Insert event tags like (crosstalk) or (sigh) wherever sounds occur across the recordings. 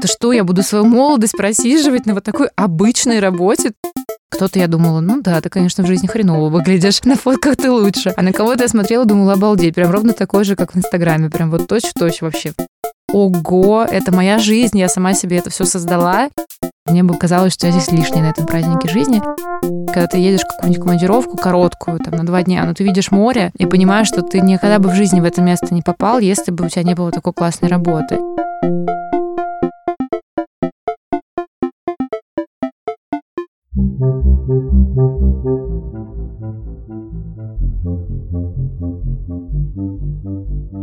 это что, я буду свою молодость просиживать на вот такой обычной работе? Кто-то я думала, ну да, ты, конечно, в жизни хреново выглядишь, (laughs) на фотках ты лучше. А на кого-то я смотрела, думала, обалдеть, прям ровно такой же, как в Инстаграме, прям вот точь-в-точь вообще. Ого, это моя жизнь, я сама себе это все создала. Мне бы казалось, что я здесь лишняя на этом празднике жизни. Когда ты едешь в какую-нибудь командировку короткую, там, на два дня, но ты видишь море и понимаешь, что ты никогда бы в жизни в это место не попал, если бы у тебя не было такой классной работы. Thank you.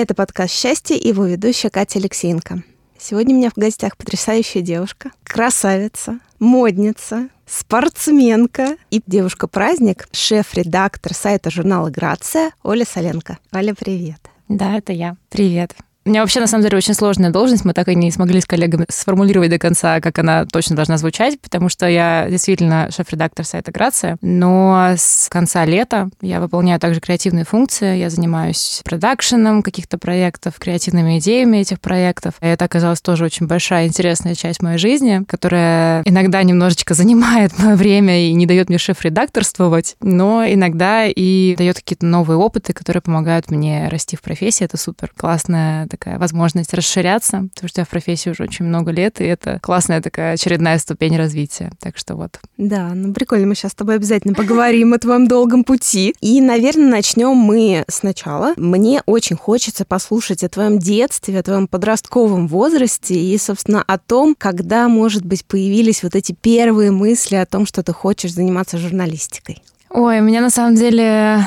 Это подкаст «Счастье» и его ведущая Катя Алексеенко. Сегодня у меня в гостях потрясающая девушка, красавица, модница, спортсменка и девушка-праздник, шеф-редактор сайта журнала «Грация» Оля Соленко. Оля, привет. Да, это я. Привет. У меня вообще, на самом деле, очень сложная должность. Мы так и не смогли с коллегами сформулировать до конца, как она точно должна звучать, потому что я действительно шеф-редактор сайта Грация. Но с конца лета я выполняю также креативные функции. Я занимаюсь продакшеном каких-то проектов, креативными идеями этих проектов. И это оказалась тоже очень большая интересная часть моей жизни, которая иногда немножечко занимает мое время и не дает мне шеф-редакторствовать, но иногда и дает какие-то новые опыты, которые помогают мне расти в профессии. Это супер классная такая возможность расширяться, потому что я в профессии уже очень много лет, и это классная такая очередная ступень развития. Так что вот. Да, ну прикольно, мы сейчас с тобой обязательно поговорим о твоем долгом пути. И, наверное, начнем мы сначала. Мне очень хочется послушать о твоем детстве, о твоем подростковом возрасте и, собственно, о том, когда, может быть, появились вот эти первые мысли о том, что ты хочешь заниматься журналистикой. Ой, у меня на самом деле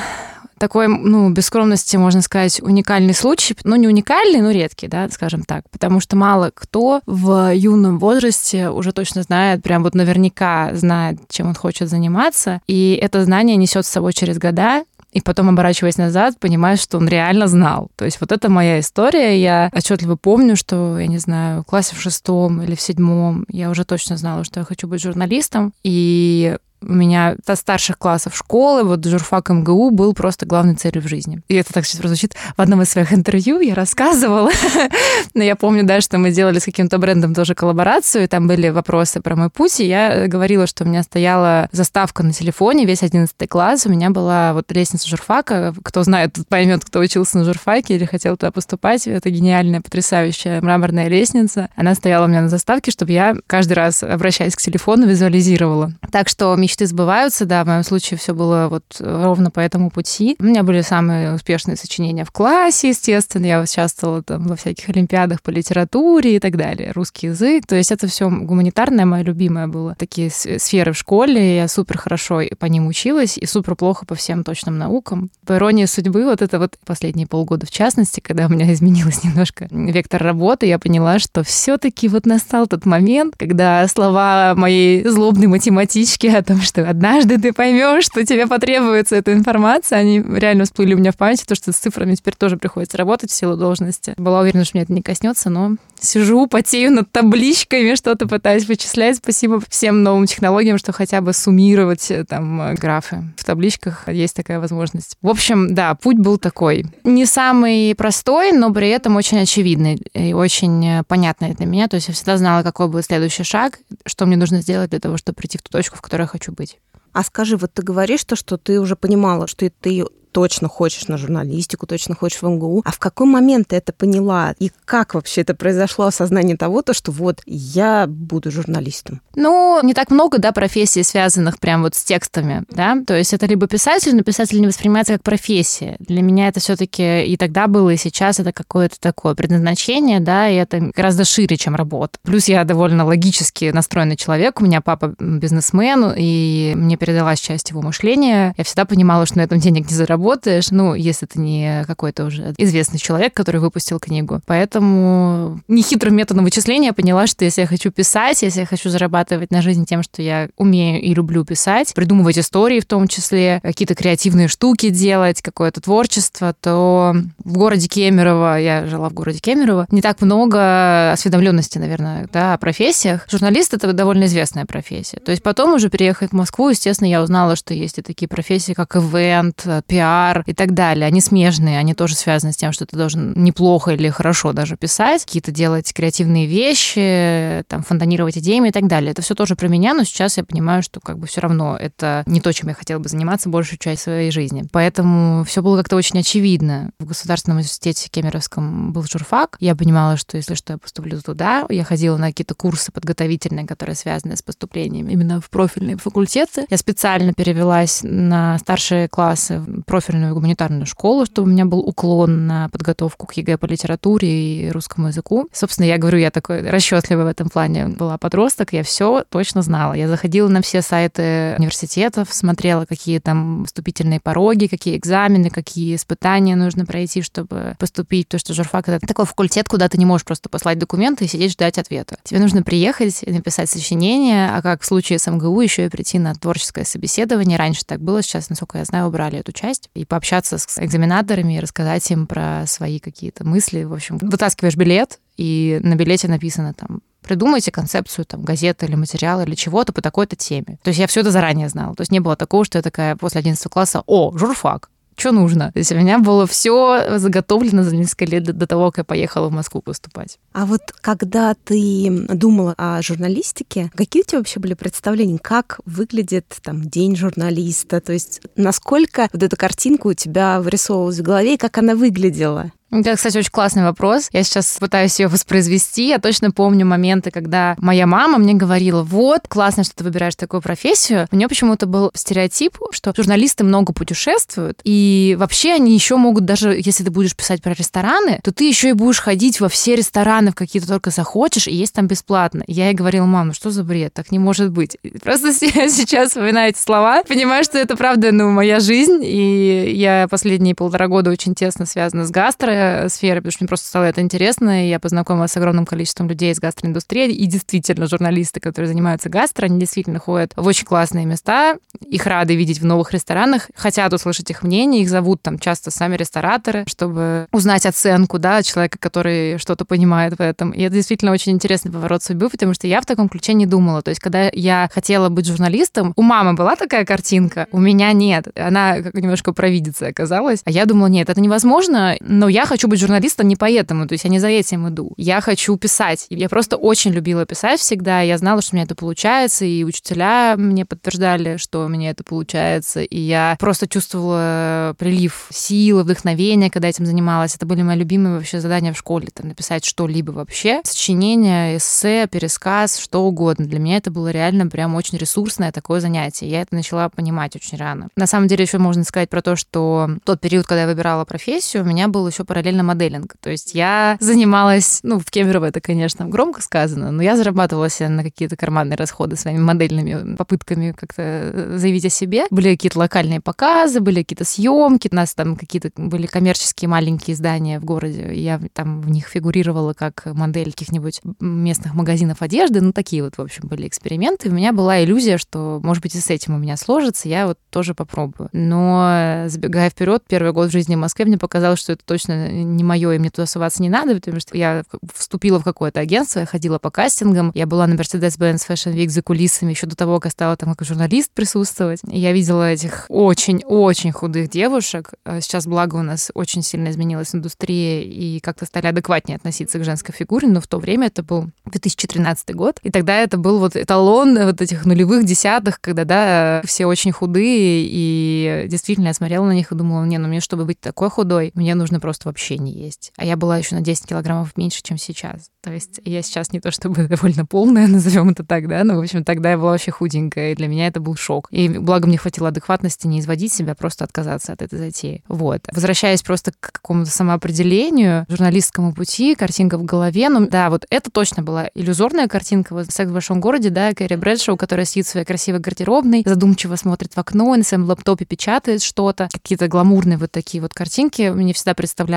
такой, ну, без скромности, можно сказать, уникальный случай. Ну, не уникальный, но редкий, да, скажем так. Потому что мало кто в юном возрасте уже точно знает, прям вот наверняка знает, чем он хочет заниматься. И это знание несет с собой через года, и потом, оборачиваясь назад, понимаешь, что он реально знал. То есть вот это моя история. Я отчетливо помню, что, я не знаю, в классе в шестом или в седьмом я уже точно знала, что я хочу быть журналистом. И у меня со старших классов школы, вот журфак МГУ был просто главной целью в жизни. И это так сейчас прозвучит. В одном из своих интервью я рассказывала, (laughs) но я помню, да, что мы делали с каким-то брендом тоже коллаборацию, и там были вопросы про мой путь, и я говорила, что у меня стояла заставка на телефоне, весь 11 класс, у меня была вот лестница журфака, кто знает, тот поймет, кто учился на журфаке или хотел туда поступать, это гениальная, потрясающая мраморная лестница. Она стояла у меня на заставке, чтобы я каждый раз, обращаясь к телефону, визуализировала. Так что мечта мечты сбываются, да, в моем случае все было вот ровно по этому пути. У меня были самые успешные сочинения в классе, естественно, я участвовала там во всяких олимпиадах по литературе и так далее, русский язык, то есть это все гуманитарное, мое любимое было. Такие сферы в школе, я супер хорошо по ним училась и супер плохо по всем точным наукам. По иронии судьбы, вот это вот последние полгода в частности, когда у меня (laughs) изменилось немножко вектор работы, я поняла, что все-таки вот настал тот момент, когда слова моей злобной математички о том, что однажды ты поймешь, что тебе потребуется эта информация. Они реально всплыли у меня в памяти, то, что с цифрами теперь тоже приходится работать в силу должности. Была уверена, что меня это не коснется, но сижу, потею над табличками, что-то пытаюсь вычислять. Спасибо всем новым технологиям, что хотя бы суммировать э, там э, графы. В табличках есть такая возможность. В общем, да, путь был такой. Не самый простой, но при этом очень очевидный и очень э, понятный для меня. То есть я всегда знала, какой будет следующий шаг, что мне нужно сделать для того, чтобы прийти в ту точку, в которой я хочу быть. А скажи, вот ты говоришь то, что ты уже понимала, что ты точно хочешь на журналистику, точно хочешь в МГУ. А в какой момент ты это поняла? И как вообще это произошло осознание того, то, что вот я буду журналистом? Ну, не так много, да, профессий, связанных прям вот с текстами, да. То есть это либо писатель, но писатель не воспринимается как профессия. Для меня это все таки и тогда было, и сейчас это какое-то такое предназначение, да, и это гораздо шире, чем работа. Плюс я довольно логически настроенный человек. У меня папа бизнесмен, и мне передалась часть его мышления. Я всегда понимала, что на этом денег не заработаю, заработаешь, ну, если ты не какой-то уже известный человек, который выпустил книгу. Поэтому нехитрым методом вычисления я поняла, что если я хочу писать, если я хочу зарабатывать на жизнь тем, что я умею и люблю писать, придумывать истории в том числе, какие-то креативные штуки делать, какое-то творчество, то в городе Кемерово, я жила в городе Кемерово, не так много осведомленности, наверное, да, о профессиях. Журналист — это довольно известная профессия. То есть потом уже переехать в Москву, естественно, я узнала, что есть и такие профессии, как ивент, пиар и так далее. Они смежные, они тоже связаны с тем, что ты должен неплохо или хорошо даже писать, какие-то делать креативные вещи, там, фонтанировать идеями и так далее. Это все тоже про меня, но сейчас я понимаю, что как бы все равно это не то, чем я хотела бы заниматься большую часть своей жизни. Поэтому все было как-то очень очевидно. В Государственном университете Кемеровском был журфак. Я понимала, что если что, я поступлю туда. Я ходила на какие-то курсы подготовительные, которые связаны с поступлением именно в профильные факультеты. Я специально перевелась на старшие классы в профильную гуманитарную школу, чтобы у меня был уклон на подготовку к ЕГЭ по литературе и русскому языку. Собственно, я говорю, я такой расчетливый в этом плане была подросток, я все точно знала. Я заходила на все сайты университетов, смотрела, какие там вступительные пороги, какие экзамены, какие испытания нужно пройти, чтобы поступить, потому что журфак — это такой факультет, куда ты не можешь просто послать документы и сидеть ждать ответа. Тебе нужно приехать и написать сочинение, а как в случае с МГУ еще и прийти на творческое собеседование. Раньше так было, сейчас, насколько я знаю, убрали эту часть. И пообщаться с экзаменаторами и рассказать им про свои какие-то мысли. В общем, вытаскиваешь билет, и на билете написано там придумайте концепцию там газеты или материала или чего-то по такой-то теме. То есть я все это заранее знала. То есть не было такого, что я такая после 11 класса, о, журфак, что нужно. То есть у меня было все заготовлено за несколько лет до того, как я поехала в Москву поступать. А вот когда ты думала о журналистике, какие у тебя вообще были представления, как выглядит там день журналиста? То есть насколько вот эта картинка у тебя вырисовывалась в голове и как она выглядела? Это, кстати, очень классный вопрос. Я сейчас пытаюсь ее воспроизвести. Я точно помню моменты, когда моя мама мне говорила, вот, классно, что ты выбираешь такую профессию. У нее почему-то был стереотип, что журналисты много путешествуют, и вообще они еще могут, даже если ты будешь писать про рестораны, то ты еще и будешь ходить во все рестораны, в какие то только захочешь, и есть там бесплатно. я ей говорила, мам, ну что за бред, так не может быть. Просто (laughs) сейчас вспоминаю эти слова, понимаю, что это правда, ну, моя жизнь, и я последние полтора года очень тесно связана с гастро, сферы, потому что мне просто стало это интересно, и я познакомилась с огромным количеством людей из гастроиндустрии, и действительно журналисты, которые занимаются гастро, они действительно ходят в очень классные места, их рады видеть в новых ресторанах, хотят услышать их мнение, их зовут там часто сами рестораторы, чтобы узнать оценку, да, человека, который что-то понимает в этом. И это действительно очень интересный поворот судьбы, потому что я в таком ключе не думала. То есть, когда я хотела быть журналистом, у мамы была такая картинка, у меня нет. Она как немножко провидица оказалась. А я думала, нет, это невозможно, но я хочу быть журналистом не поэтому, то есть я не за этим иду. Я хочу писать. Я просто очень любила писать всегда. Я знала, что у меня это получается, и учителя мне подтверждали, что у меня это получается. И я просто чувствовала прилив силы, вдохновения, когда этим занималась. Это были мои любимые вообще задания в школе, там, написать что-либо вообще. Сочинение, эссе, пересказ, что угодно. Для меня это было реально прям очень ресурсное такое занятие. Я это начала понимать очень рано. На самом деле еще можно сказать про то, что тот период, когда я выбирала профессию, у меня был еще параллельно моделинг. То есть я занималась, ну, в Кемерово это, конечно, громко сказано, но я зарабатывала себе на какие-то карманные расходы своими модельными попытками как-то э, заявить о себе. Были какие-то локальные показы, были какие-то съемки, у нас там какие-то были коммерческие маленькие здания в городе, я там в них фигурировала как модель каких-нибудь местных магазинов одежды, ну, такие вот, в общем, были эксперименты. У меня была иллюзия, что, может быть, и с этим у меня сложится, я вот тоже попробую. Но, забегая вперед, первый год в жизни в Москве мне показалось, что это точно не мое, и мне туда соваться не надо, потому что я вступила в какое-то агентство, я ходила по кастингам, я была на Mercedes-Benz Fashion Week за кулисами еще до того, как стала там как журналист присутствовать. Я видела этих очень-очень худых девушек. А сейчас, благо, у нас очень сильно изменилась индустрия, и как-то стали адекватнее относиться к женской фигуре, но в то время это был 2013 год, и тогда это был вот эталон вот этих нулевых десятых, когда, да, все очень худые, и действительно я смотрела на них и думала, не, ну мне, чтобы быть такой худой, мне нужно просто вообще не есть. А я была еще на 10 килограммов меньше, чем сейчас. То есть я сейчас не то чтобы (laughs) довольно полная, (laughs) назовем это так, да, но, в общем, тогда я была вообще худенькая, и для меня это был шок. И благо мне хватило адекватности не изводить себя, просто отказаться от этой затеи. Вот. Возвращаясь просто к какому-то самоопределению, журналистскому пути, картинка в голове, ну да, вот это точно была иллюзорная картинка. Вот «Секс в большом городе», да, Кэрри Брэдшоу, которая сидит в своей красивой гардеробной, задумчиво смотрит в окно, и на своем лаптопе печатает что-то. Какие-то гламурные вот такие вот картинки. Мне всегда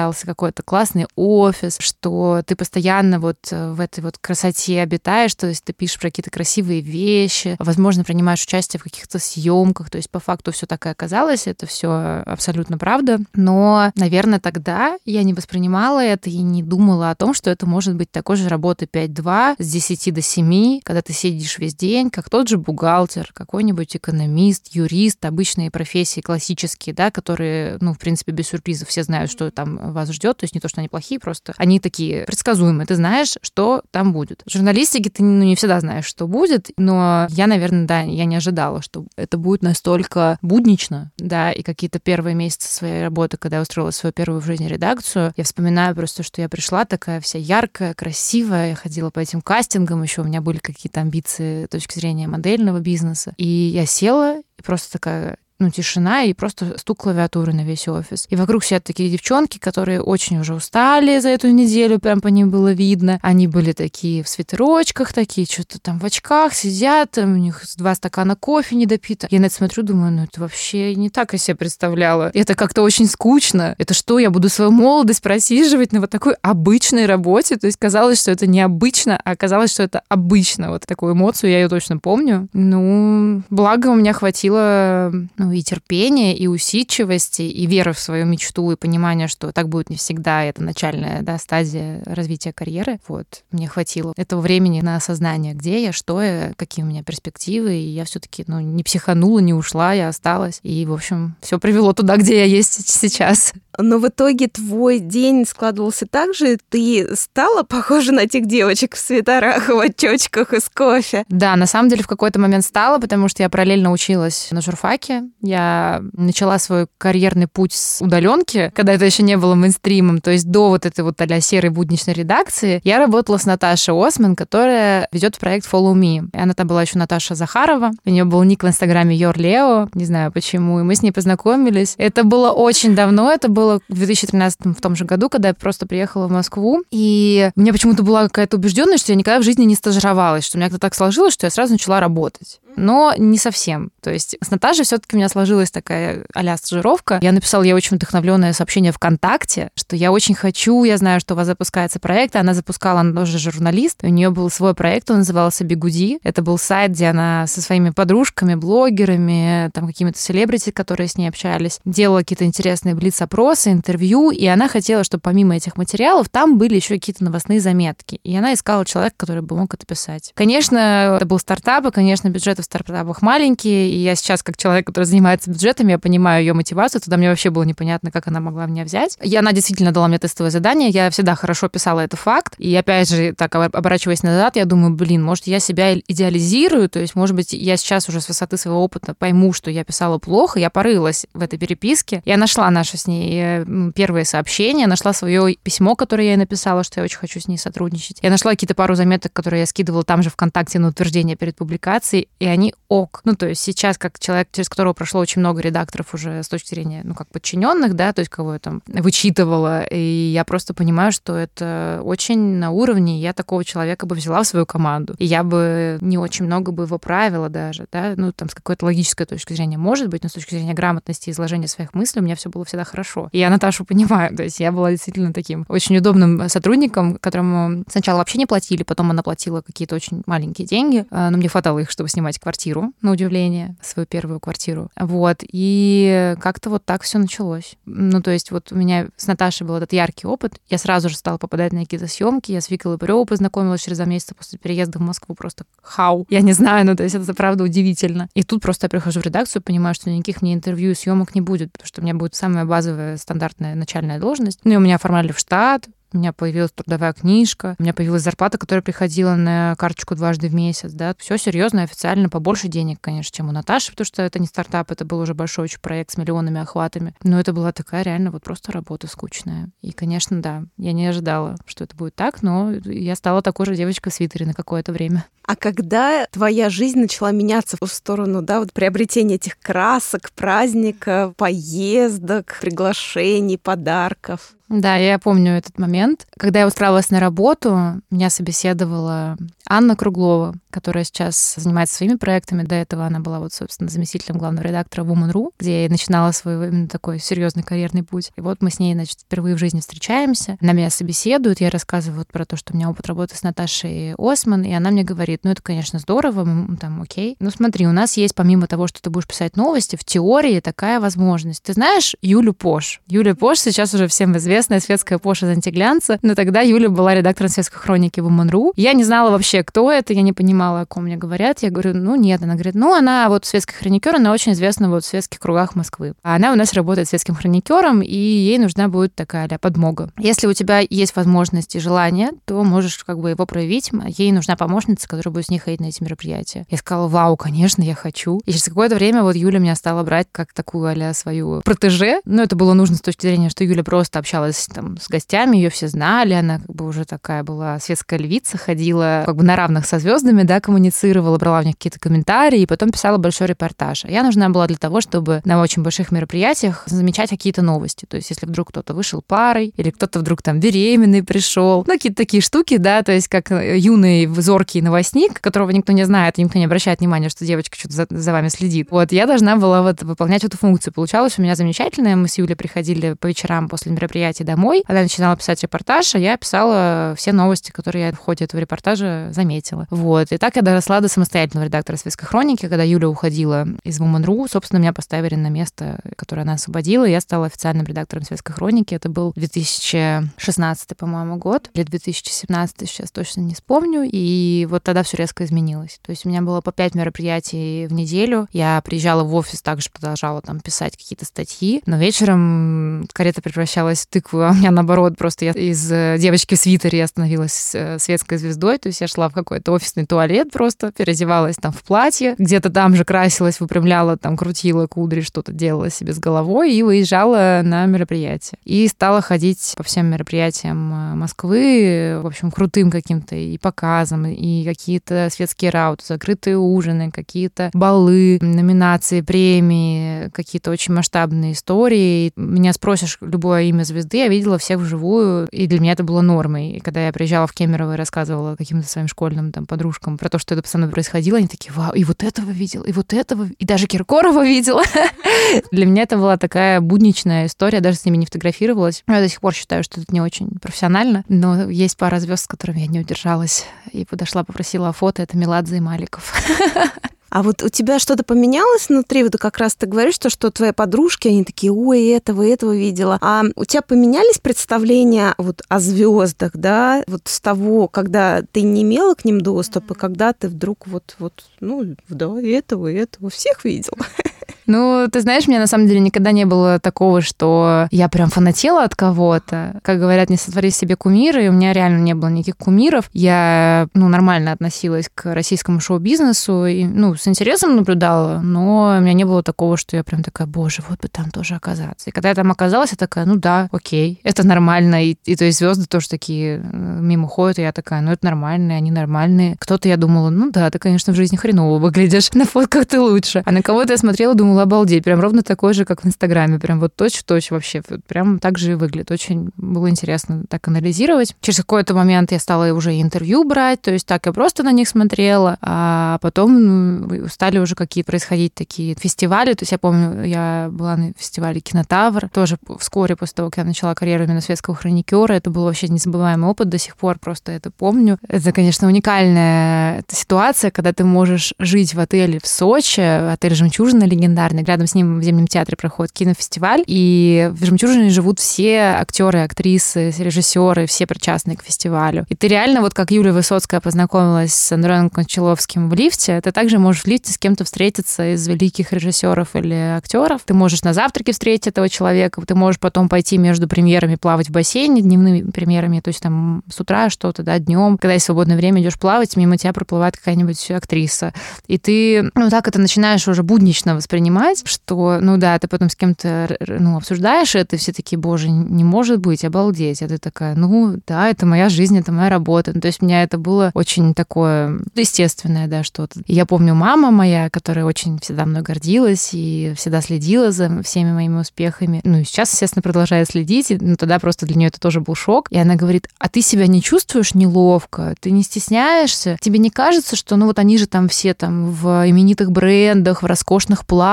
представлялся какой-то классный офис, что ты постоянно вот э, в этой вот красоте обитаешь, то есть ты пишешь про какие-то красивые вещи, возможно, принимаешь участие в каких-то съемках, то есть по факту все так и оказалось, это все абсолютно правда. Но, наверное, тогда я не воспринимала это и не думала о том, что это может быть такой же работы 5-2 с 10 до 7, когда ты сидишь весь день, как тот же бухгалтер, какой-нибудь экономист, юрист, обычные профессии классические, да, которые, ну, в принципе, без сюрпризов все знают, что там вас ждет, то есть не то, что они плохие, просто они такие предсказуемые. Ты знаешь, что там будет. В журналистике ты ну, не всегда знаешь, что будет, но я, наверное, да, я не ожидала, что это будет настолько буднично, да, и какие-то первые месяцы своей работы, когда я устроила свою первую в жизни редакцию, я вспоминаю просто, что я пришла такая вся яркая, красивая, я ходила по этим кастингам, еще у меня были какие-то амбиции с точки зрения модельного бизнеса, и я села и просто такая ну, тишина и просто стук клавиатуры на весь офис. И вокруг сидят такие девчонки, которые очень уже устали за эту неделю, прям по ним было видно. Они были такие в свитерочках, такие что-то там в очках сидят, у них два стакана кофе недопито. Я на это смотрю, думаю, ну это вообще не так я себе представляла. Это как-то очень скучно. Это что, я буду свою молодость просиживать на вот такой обычной работе? То есть казалось, что это необычно, а оказалось, что это обычно. Вот такую эмоцию я ее точно помню. Ну, благо у меня хватило ну, ну, и терпения, и усидчивости, и веры в свою мечту, и понимание, что так будет не всегда, это начальная да, стадия развития карьеры. Вот, мне хватило этого времени на осознание, где я, что я, какие у меня перспективы, и я все таки ну, не психанула, не ушла, я осталась. И, в общем, все привело туда, где я есть сейчас. Но в итоге твой день складывался так же, ты стала похожа на тех девочек в свитерах, в очочках из кофе. Да, на самом деле в какой-то момент стала, потому что я параллельно училась на журфаке. Я начала свой карьерный путь с удаленки, когда это еще не было мейнстримом, то есть до вот этой вот а серой будничной редакции. Я работала с Наташей Осман, которая ведет проект Follow Me. И она там была еще Наташа Захарова. У нее был ник в инстаграме Your Leo, не знаю почему, и мы с ней познакомились. Это было очень давно, это было было в 2013 в том же году, когда я просто приехала в Москву, и у меня почему-то была какая-то убежденность, что я никогда в жизни не стажировалась, что у меня как-то так сложилось, что я сразу начала работать. Но не совсем. То есть с Наташей все-таки у меня сложилась такая а стажировка. Я написала ей очень вдохновленное сообщение ВКонтакте, что я очень хочу, я знаю, что у вас запускается проект. Она запускала, она тоже журналист. У нее был свой проект, он назывался Бигуди. Это был сайт, где она со своими подружками, блогерами, там какими-то селебрити, которые с ней общались, делала какие-то интересные блиц-опросы, интервью, и она хотела, чтобы помимо этих материалов там были еще какие-то новостные заметки. И она искала человека, который бы мог это писать. Конечно, это был стартап, и, конечно, бюджеты в стартапах маленькие, и я сейчас, как человек, который занимается бюджетами, я понимаю ее мотивацию, тогда мне вообще было непонятно, как она могла меня взять. И она действительно дала мне тестовое задание, я всегда хорошо писала это факт, и опять же, так оборачиваясь назад, я думаю, блин, может, я себя идеализирую, то есть, может быть, я сейчас уже с высоты своего опыта пойму, что я писала плохо, я порылась в этой переписке, я нашла наше с ней первые сообщения, нашла свое письмо, которое я ей написала, что я очень хочу с ней сотрудничать. Я нашла какие-то пару заметок, которые я скидывала там же ВКонтакте на утверждение перед публикацией, и они ок. Ну, то есть сейчас, как человек, через которого прошло очень много редакторов уже с точки зрения, ну, как подчиненных, да, то есть кого я там вычитывала, и я просто понимаю, что это очень на уровне, я такого человека бы взяла в свою команду, и я бы не очень много бы его правила даже, да, ну, там, с какой-то логической точки зрения, может быть, но с точки зрения грамотности и изложения своих мыслей у меня все было всегда хорошо. И я Наташу понимаю, то есть я была действительно таким очень удобным сотрудником, которому сначала вообще не платили, потом она платила какие-то очень маленькие деньги, а, но мне хватало их, чтобы снимать квартиру, на удивление, свою первую квартиру. Вот, и как-то вот так все началось. Ну, то есть вот у меня с Наташей был этот яркий опыт, я сразу же стала попадать на какие-то съемки, я с Викой Лапарёвой познакомилась через два месяца после переезда в Москву, просто хау, я не знаю, ну, то есть это правда удивительно. И тут просто я прихожу в редакцию, понимаю, что никаких мне интервью и съемок не будет, потому что у меня будет самая базовая стандартная начальная должность. Ну, и у меня оформляли в штат, у меня появилась трудовая книжка, у меня появилась зарплата, которая приходила на карточку дважды в месяц, да, все серьезно, официально, побольше денег, конечно, чем у Наташи, потому что это не стартап, это был уже большой очень проект с миллионами охватами, но это была такая реально вот просто работа скучная. И, конечно, да, я не ожидала, что это будет так, но я стала такой же девочкой в свитере на какое-то время. А когда твоя жизнь начала меняться в сторону, да, вот приобретения этих красок, праздника, поездок, приглашений, подарков? Да, я помню этот момент. Когда я устраивалась на работу, меня собеседовала Анна Круглова, которая сейчас занимается своими проектами. До этого она была вот, собственно, заместителем главного редактора Woman.ru, где я начинала свой именно такой серьезный карьерный путь. И вот мы с ней, значит, впервые в жизни встречаемся. Она меня собеседует, я рассказываю вот про то, что у меня опыт работы с Наташей Осман, и она мне говорит, ну это, конечно, здорово, мы, там, окей. Ну смотри, у нас есть помимо того, что ты будешь писать новости, в теории такая возможность. Ты знаешь Юлю Пош? Юля Пош сейчас уже всем известная светская Пош из антиглянца, но тогда Юля была редактором светской хроники Woman.ru. Я не знала вообще, кто это, я не понимала, о ком мне говорят. Я говорю, ну нет. Она говорит, ну она вот светский хроникер, она очень известна вот в светских кругах Москвы. А она у нас работает светским хроникером, и ей нужна будет такая ля, подмога. Если у тебя есть возможность и желание, то можешь как бы его проявить. Ей нужна помощница, которая будет с ней ходить на эти мероприятия. Я сказала, вау, конечно, я хочу. И через какое-то время вот Юля меня стала брать как такую а свою протеже. Но это было нужно с точки зрения, что Юля просто общалась там с гостями, ее все знали, она как бы уже такая была светская львица, ходила как бы на равных со звездами, да, коммуницировала, брала у них какие-то комментарии и потом писала большой репортаж. А я нужна была для того, чтобы на очень больших мероприятиях замечать какие-то новости. То есть если вдруг кто-то вышел парой или кто-то вдруг там беременный пришел, ну, какие-то такие штуки, да, то есть как юный зоркий новостник, которого никто не знает, и никто не обращает внимания, что девочка что-то за, за вами следит. Вот, я должна была вот выполнять эту функцию. Получалось у меня замечательно. Мы с Юлей приходили по вечерам после мероприятия домой. Она начинала писать репортаж, а я писала все новости, которые я в ходе этого репортажа заметила. Вот. И так я доросла до самостоятельного редактора «Светской хроники». Когда Юля уходила из Woman.ru, собственно, меня поставили на место, которое она освободила, я стала официальным редактором «Светской хроники». Это был 2016, по-моему, год, или 2017, сейчас точно не вспомню. И вот тогда все резко изменилось. То есть у меня было по пять мероприятий в неделю. Я приезжала в офис, также продолжала там писать какие-то статьи, но вечером карета превращалась в тыкву, а у меня наоборот, просто я из э, девочки в свитере я становилась э, светской звездой, то есть я шла в какой-то офисный туалет просто, переодевалась там в платье, где-то там же красилась, выпрямляла, там крутила кудри, что-то делала себе с головой и выезжала на мероприятие. И стала ходить по всем мероприятиям э, Москвы, в общем, крутым каким-то и показам, и какие-то светские рауты, закрытые ужины, какие-то баллы, номинации, премии, какие-то очень масштабные истории. Меня спросишь любое имя звезды, я видела всех вживую, и для меня это было нормой. И когда я приезжала в Кемерово и рассказывала каким-то своим школьным там подружкам про то, что это мной происходило, они такие, вау, и вот этого видел, и вот этого, и даже Киркорова видела. (laughs) Для меня это была такая будничная история, даже с ними не фотографировалась. Я до сих пор считаю, что это не очень профессионально, но есть пара звезд, с которыми я не удержалась, и подошла, попросила фото, это Меладзе и Маликов. (laughs) А вот у тебя что-то поменялось внутри? Вот как раз ты говоришь, что, что твои подружки, они такие, ой, этого, этого видела. А у тебя поменялись представления вот о звездах, да? Вот с того, когда ты не имела к ним доступа, когда ты вдруг вот, вот, ну, да, этого, этого всех видел. (laughs) Ну, ты знаешь, у меня на самом деле никогда не было такого, что я прям фанатела от кого-то. Как говорят, не сотвори себе кумира, и у меня реально не было никаких кумиров. Я, ну, нормально относилась к российскому шоу-бизнесу, и, ну, с интересом наблюдала, но у меня не было такого, что я прям такая, боже, вот бы там тоже оказаться. И когда я там оказалась, я такая, ну да, окей, это нормально. И, и то есть звезды тоже такие э, мимо ходят, и я такая, ну это нормально, они нормальные. Кто-то я думала, ну да, ты, конечно, в жизни хреново выглядишь, (laughs) на фотках ты лучше. А на кого-то я смотрела, думала, обалдеть, прям ровно такой же, как в Инстаграме, прям вот точь-в-точь вообще, вот прям так же и выглядит. Очень было интересно так анализировать. Через какой-то момент я стала уже интервью брать, то есть так я просто на них смотрела, а потом стали уже какие-то происходить такие фестивали, то есть я помню, я была на фестивале Кинотавр, тоже вскоре после того, как я начала карьеру именно светского хроникера, это был вообще незабываемый опыт, до сих пор просто это помню. Это, конечно, уникальная ситуация, когда ты можешь жить в отеле в Сочи, отель «Жемчужина» легендарный, легендарный. Рядом с ним в Зимнем театре проходит кинофестиваль, и в «Жемчужине» живут все актеры, актрисы, режиссеры, все причастные к фестивалю. И ты реально, вот как Юлия Высоцкая познакомилась с Андреем Кончаловским в лифте, ты также можешь в лифте с кем-то встретиться из великих режиссеров или актеров. Ты можешь на завтраке встретить этого человека, ты можешь потом пойти между премьерами плавать в бассейне, дневными премьерами, то есть там с утра что-то, да, днем, когда есть свободное время, идешь плавать, мимо тебя проплывает какая-нибудь актриса. И ты, ну, так это начинаешь уже буднично воспринимать, что, ну да, ты потом с кем-то, ну, обсуждаешь это, все такие, боже, не может быть, обалдеть. А ты такая, ну, да, это моя жизнь, это моя работа. Ну, то есть у меня это было очень такое естественное, да, что-то. Я помню, мама моя, которая очень всегда мной гордилась и всегда следила за всеми моими успехами. Ну, и сейчас, естественно, продолжает следить, но тогда просто для нее это тоже был шок. И она говорит, а ты себя не чувствуешь неловко? Ты не стесняешься? Тебе не кажется, что, ну, вот они же там все там в именитых брендах, в роскошных платьях,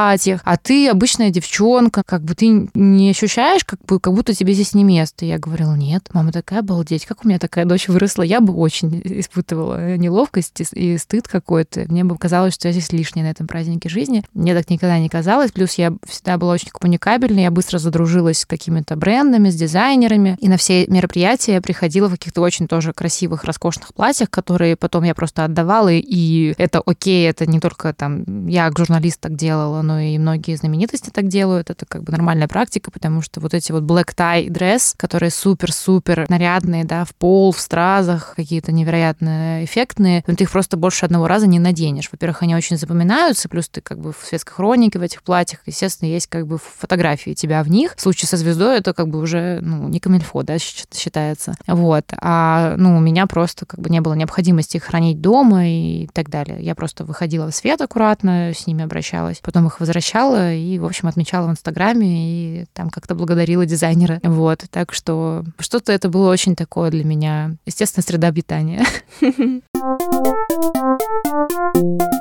а ты обычная девчонка, как бы ты не ощущаешь, как, бы, как будто тебе здесь не место. Я говорила, нет, мама такая обалдеть, как у меня такая дочь выросла. Я бы очень испытывала неловкость и стыд какой-то. Мне бы казалось, что я здесь лишняя на этом празднике жизни. Мне так никогда не казалось. Плюс я всегда была очень коммуникабельной, я быстро задружилась с какими-то брендами, с дизайнерами. И на все мероприятия я приходила в каких-то очень тоже красивых, роскошных платьях, которые потом я просто отдавала, и это окей, это не только там я как журналист так делала, но и многие знаменитости так делают. Это как бы нормальная практика, потому что вот эти вот black tie dress, которые супер-супер нарядные, да, в пол, в стразах, какие-то невероятно эффектные, но ты их просто больше одного раза не наденешь. Во-первых, они очень запоминаются, плюс ты как бы в светской хронике в этих платьях, естественно, есть как бы фотографии тебя в них. В случае со звездой это как бы уже, ну, не камильфо, да, считается. Вот. А, ну, у меня просто как бы не было необходимости их хранить дома и так далее. Я просто выходила в свет аккуратно, с ними обращалась, потом их возвращала и, в общем, отмечала в Инстаграме и там как-то благодарила дизайнера. Вот. Так что что-то это было очень такое для меня, естественно, среда обитания. (laughs)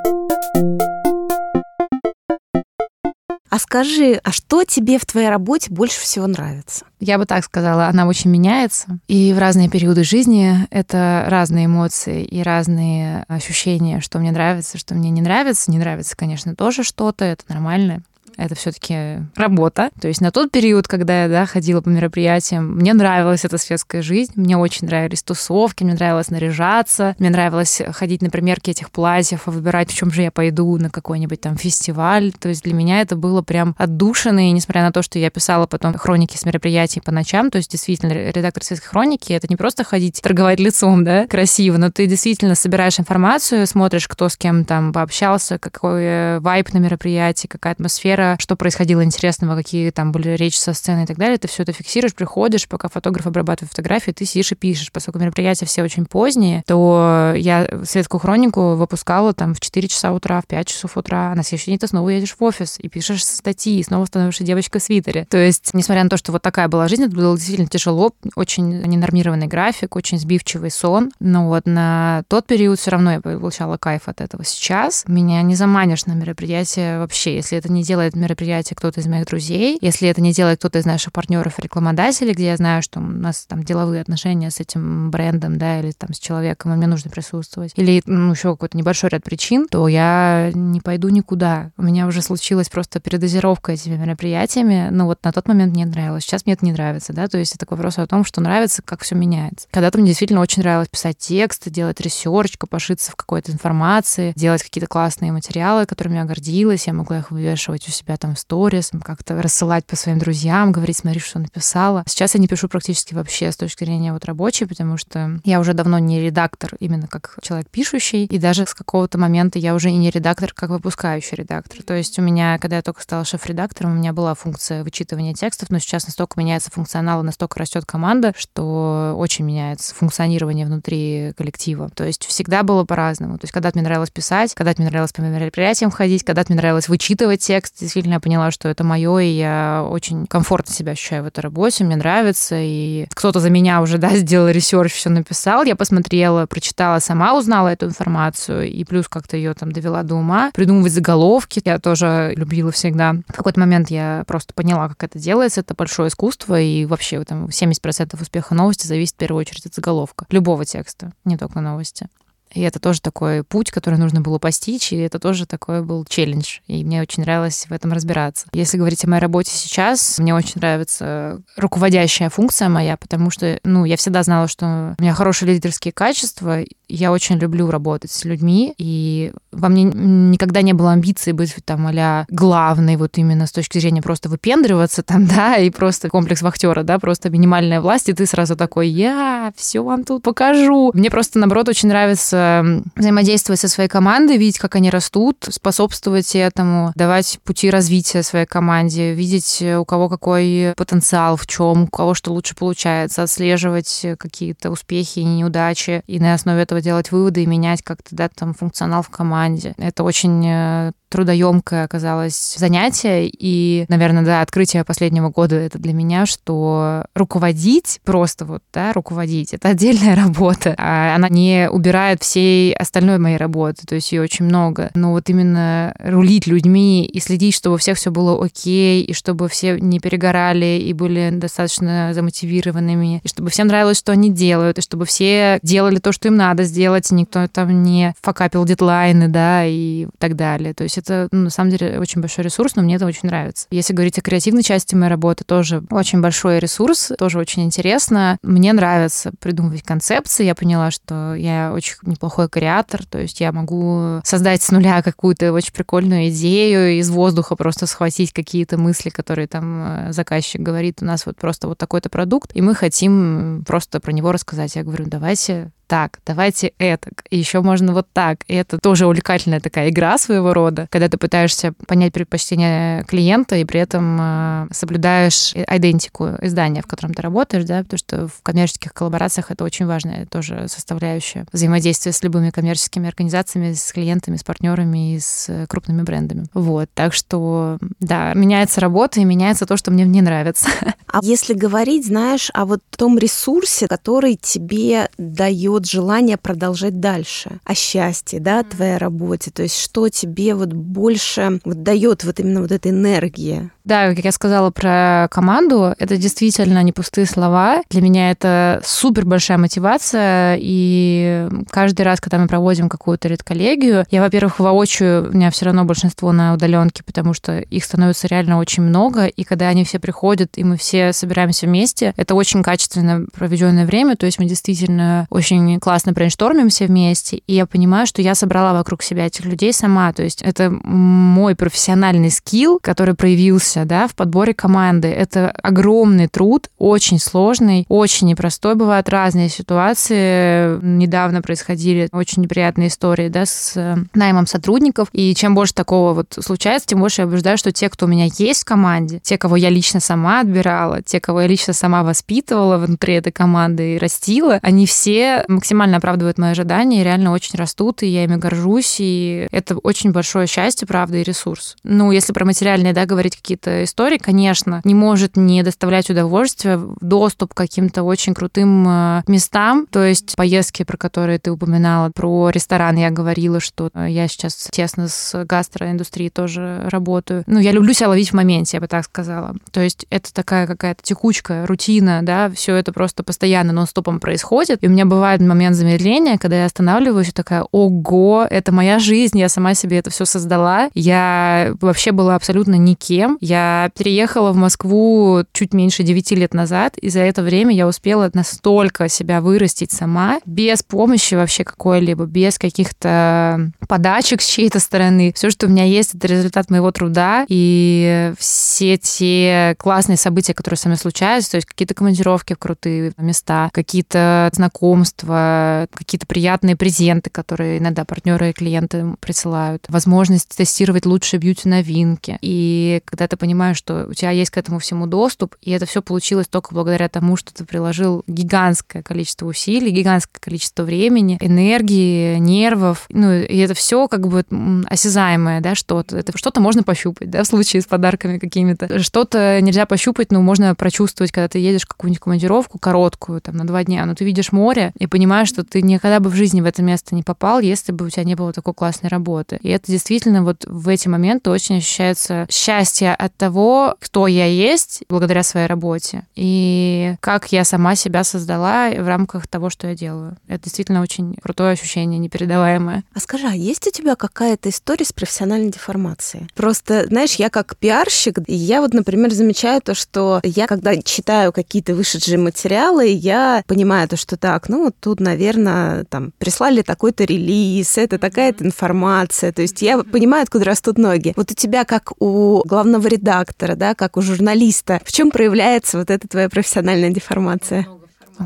А скажи, а что тебе в твоей работе больше всего нравится? Я бы так сказала, она очень меняется. И в разные периоды жизни это разные эмоции и разные ощущения, что мне нравится, что мне не нравится. Не нравится, конечно, тоже что-то, это нормально это все-таки работа. То есть на тот период, когда я да, ходила по мероприятиям, мне нравилась эта светская жизнь, мне очень нравились тусовки, мне нравилось наряжаться, мне нравилось ходить на примерки этих платьев, выбирать, в чем же я пойду на какой-нибудь там фестиваль. То есть для меня это было прям отдушина, и несмотря на то, что я писала потом хроники с мероприятий по ночам, то есть действительно редактор светской хроники, это не просто ходить торговать лицом, да, красиво, но ты действительно собираешь информацию, смотришь, кто с кем там пообщался, какой вайп на мероприятии, какая атмосфера, камера, что происходило интересного, какие там были речи со сцены и так далее. Ты все это фиксируешь, приходишь, пока фотограф обрабатывает фотографии, ты сидишь и пишешь. Поскольку мероприятия все очень поздние, то я светскую хронику выпускала там в 4 часа утра, в 5 часов утра. А на следующий день ты снова едешь в офис и пишешь статьи, и снова становишься девочкой в свитере. То есть, несмотря на то, что вот такая была жизнь, это было действительно тяжело, очень ненормированный график, очень сбивчивый сон. Но вот на тот период все равно я получала кайф от этого. Сейчас меня не заманишь на мероприятие вообще, если это не делает делает мероприятие кто-то из моих друзей, если это не делает кто-то из наших партнеров рекламодателей, где я знаю, что у нас там деловые отношения с этим брендом, да, или там с человеком, и мне нужно присутствовать, или ну, еще какой-то небольшой ряд причин, то я не пойду никуда. У меня уже случилась просто передозировка этими мероприятиями, но вот на тот момент мне нравилось. Сейчас мне это не нравится, да, то есть это вопрос о том, что нравится, как все меняется. Когда-то мне действительно очень нравилось писать тексты, делать research, копошиться в какой-то информации, делать какие-то классные материалы, которыми я гордилась, я могла их вывешивать у себя себя там в stories, как-то рассылать по своим друзьям, говорить, смотри, что написала. Сейчас я не пишу практически вообще с точки зрения вот рабочей, потому что я уже давно не редактор, именно как человек пишущий, и даже с какого-то момента я уже и не редактор, как выпускающий редактор. То есть у меня, когда я только стала шеф-редактором, у меня была функция вычитывания текстов, но сейчас настолько меняется функционал, настолько растет команда, что очень меняется функционирование внутри коллектива. То есть всегда было по-разному. То есть когда мне нравилось писать, когда мне нравилось по мероприятиям ходить, когда мне нравилось вычитывать текст, действительно я поняла, что это мое, и я очень комфортно себя ощущаю в этой работе, мне нравится, и кто-то за меня уже, (laughs) да, сделал research, все написал, я посмотрела, прочитала, сама узнала эту информацию, и плюс как-то ее там довела до ума. Придумывать заголовки я тоже любила всегда. В какой-то момент я просто поняла, как это делается, это большое искусство, и вообще там 70% успеха новости зависит в первую очередь от заголовка. Любого текста, не только новости. И это тоже такой путь, который нужно было постичь, и это тоже такой был челлендж. И мне очень нравилось в этом разбираться. Если говорить о моей работе сейчас, мне очень нравится руководящая функция моя, потому что, ну, я всегда знала, что у меня хорошие лидерские качества, я очень люблю работать с людьми, и во мне никогда не было амбиции быть там а главной, вот именно с точки зрения просто выпендриваться там, (laughs) да, и просто комплекс вахтера, да, просто минимальная власть, и ты сразу такой, я все вам тут покажу. Мне просто, наоборот, очень нравится взаимодействовать со своей командой, видеть, как они растут, способствовать этому, давать пути развития своей команде, видеть, у кого какой потенциал в чем, у кого что лучше получается, отслеживать какие-то успехи и неудачи, и на основе этого делать выводы и менять как-то, да, там, функционал в команде. Это очень э, трудоемкое оказалось занятие. И, наверное, да, открытие последнего года это для меня, что руководить, просто вот, да, руководить, это отдельная (laughs) работа. А она не убирает всей остальной моей работы, то есть ее очень много. Но вот именно рулить людьми и следить, чтобы у всех все было окей, и чтобы все не перегорали и были достаточно замотивированными, и чтобы всем нравилось, что они делают, и чтобы все делали то, что им надо сделать, и никто там не факапил дедлайны, да, и так далее. То есть это, ну, на самом деле, очень большой ресурс, но мне это очень нравится. Если говорить о креативной части моей работы, тоже очень большой ресурс, тоже очень интересно. Мне нравится придумывать концепции. Я поняла, что я очень неплохой креатор, то есть я могу создать с нуля какую-то очень прикольную идею, из воздуха просто схватить какие-то мысли, которые там э, заказчик говорит, у нас вот просто вот такой-то продукт, и мы хотим просто про него рассказать. Я говорю, давайте так, давайте это, и еще можно вот так. И это тоже увлекательная такая игра своего рода, когда ты пытаешься понять предпочтения клиента и при этом э, соблюдаешь идентику издания, в котором ты работаешь, да, потому что в коммерческих коллаборациях это очень важная тоже составляющая взаимодействия с любыми коммерческими организациями, с клиентами, с партнерами и с крупными брендами. Вот, так что, да, меняется работа и меняется то, что мне не нравится. А если говорить, знаешь, о вот том ресурсе, который тебе дает вот желание продолжать дальше, о счастье, да, о твоей работе, то есть что тебе вот больше вот дает вот именно вот эта энергия. Да, как я сказала про команду, это действительно не пустые слова. Для меня это супер большая мотивация, и каждый раз, когда мы проводим какую-то редколлегию, я, во-первых, воочию, у меня все равно большинство на удаленке, потому что их становится реально очень много, и когда они все приходят, и мы все собираемся вместе, это очень качественно проведенное время, то есть мы действительно очень классно брейнштормим все вместе, и я понимаю, что я собрала вокруг себя этих людей сама, то есть это мой профессиональный скилл, который проявился, да, в подборе команды. Это огромный труд, очень сложный, очень непростой. Бывают разные ситуации. Недавно происходили очень неприятные истории, да, с э, наймом сотрудников, и чем больше такого вот случается, тем больше я убеждаю, что те, кто у меня есть в команде, те, кого я лично сама отбирала, те, кого я лично сама воспитывала внутри этой команды и растила, они все максимально оправдывают мои ожидания и реально очень растут, и я ими горжусь, и это очень большое счастье, правда, и ресурс. Ну, если про материальные, да, говорить какие-то истории, конечно, не может не доставлять удовольствия доступ к каким-то очень крутым э, местам, то есть поездки, про которые ты упоминала, про ресторан я говорила, что э, я сейчас тесно с гастроиндустрией тоже работаю. Ну, я люблю себя ловить в моменте, я бы так сказала. То есть это такая какая-то текучка, рутина, да, все это просто постоянно нон-стопом происходит, и у меня меня бывает момент замедления, когда я останавливаюсь и такая, ого, это моя жизнь, я сама себе это все создала. Я вообще была абсолютно никем. Я переехала в Москву чуть меньше 9 лет назад, и за это время я успела настолько себя вырастить сама, без помощи вообще какой-либо, без каких-то подачек с чьей-то стороны. Все, что у меня есть, это результат моего труда, и все те классные события, которые со мной случаются, то есть какие-то командировки в крутые места, какие-то знакомые знакомства, какие-то приятные презенты, которые иногда партнеры и клиенты присылают, возможность тестировать лучшие бьюти-новинки. И когда ты понимаешь, что у тебя есть к этому всему доступ, и это все получилось только благодаря тому, что ты приложил гигантское количество усилий, гигантское количество времени, энергии, нервов, ну, и это все как бы осязаемое, да, что-то. Это что-то можно пощупать, да, в случае с подарками какими-то. Что-то нельзя пощупать, но можно прочувствовать, когда ты едешь в какую-нибудь командировку короткую, там, на два дня, но ты видишь море, и понимаешь, понимаешь, что ты никогда бы в жизни в это место не попал, если бы у тебя не было такой классной работы. И это действительно вот в эти моменты очень ощущается счастье от того, кто я есть благодаря своей работе и как я сама себя создала в рамках того, что я делаю. Это действительно очень крутое ощущение, непередаваемое. А скажи, а есть у тебя какая-то история с профессиональной деформацией? Просто, знаешь, я как пиарщик, я вот, например, замечаю то, что я, когда читаю какие-то вышедшие материалы, я понимаю то, что так, ну вот тут, наверное, там прислали такой-то релиз, это такая-то информация. То есть я понимаю, откуда растут ноги. Вот у тебя, как у главного редактора, да, как у журналиста, в чем проявляется вот эта твоя профессиональная деформация?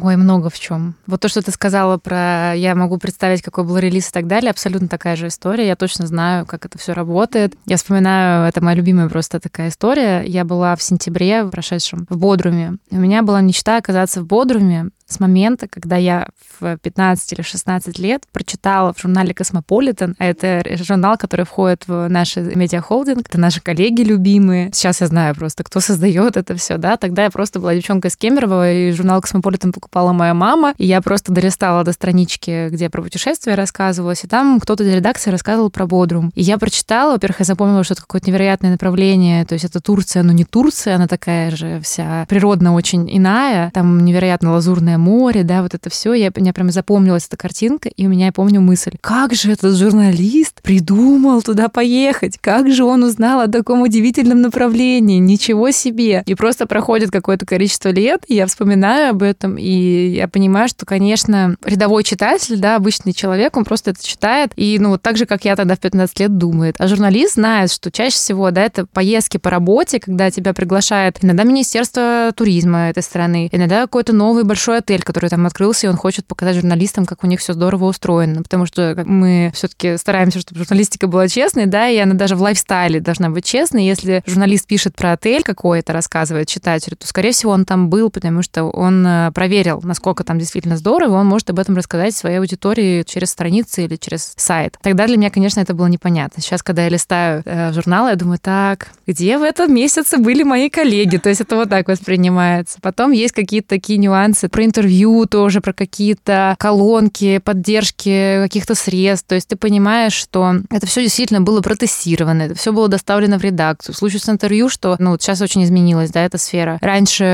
Ой, много в чем. Вот то, что ты сказала про я могу представить, какой был релиз и так далее, абсолютно такая же история. Я точно знаю, как это все работает. Я вспоминаю, это моя любимая просто такая история. Я была в сентябре, прошедшем, в Бодруме. У меня была мечта оказаться в Бодруме с момента, когда я в 15 или 16 лет прочитала в журнале «Космополитен», а это журнал, который входит в наш медиахолдинг, это наши коллеги любимые. Сейчас я знаю просто, кто создает это все, да. Тогда я просто была девчонкой из Кемерово, и журнал «Космополитен» покупала моя мама, и я просто долистала до странички, где про путешествия рассказывалось, и там кто-то из редакции рассказывал про Бодрум. И я прочитала, во-первых, я запомнила, что это какое-то невероятное направление, то есть это Турция, но не Турция, она такая же вся природно очень иная, там невероятно лазурная море, да, вот это все. Я, мне прям запомнилась эта картинка, и у меня, я помню, мысль, как же этот журналист придумал туда поехать, как же он узнал о таком удивительном направлении, ничего себе. И просто проходит какое-то количество лет, и я вспоминаю об этом, и я понимаю, что, конечно, рядовой читатель, да, обычный человек, он просто это читает, и, ну, вот так же, как я тогда в 15 лет думает. А журналист знает, что чаще всего, да, это поездки по работе, когда тебя приглашает иногда Министерство туризма этой страны, иногда какой-то новый большой отель, который там открылся, и он хочет показать журналистам, как у них все здорово устроено. Потому что мы все-таки стараемся, чтобы журналистика была честной, да, и она даже в лайфстайле должна быть честной. Если журналист пишет про отель какой-то, рассказывает читателю, то, скорее всего, он там был, потому что он э, проверил, насколько там действительно здорово, он может об этом рассказать своей аудитории через страницы или через сайт. Тогда для меня, конечно, это было непонятно. Сейчас, когда я листаю э, журнал, я думаю, так, где в этом месяце были мои коллеги? То есть это вот так воспринимается. Потом есть какие-то такие нюансы про интервью, тоже про какие-то колонки, поддержки каких-то средств. То есть ты понимаешь, что это все действительно было протестировано, это все было доставлено в редакцию. В случае с интервью, что ну, сейчас очень изменилась да, эта сфера. Раньше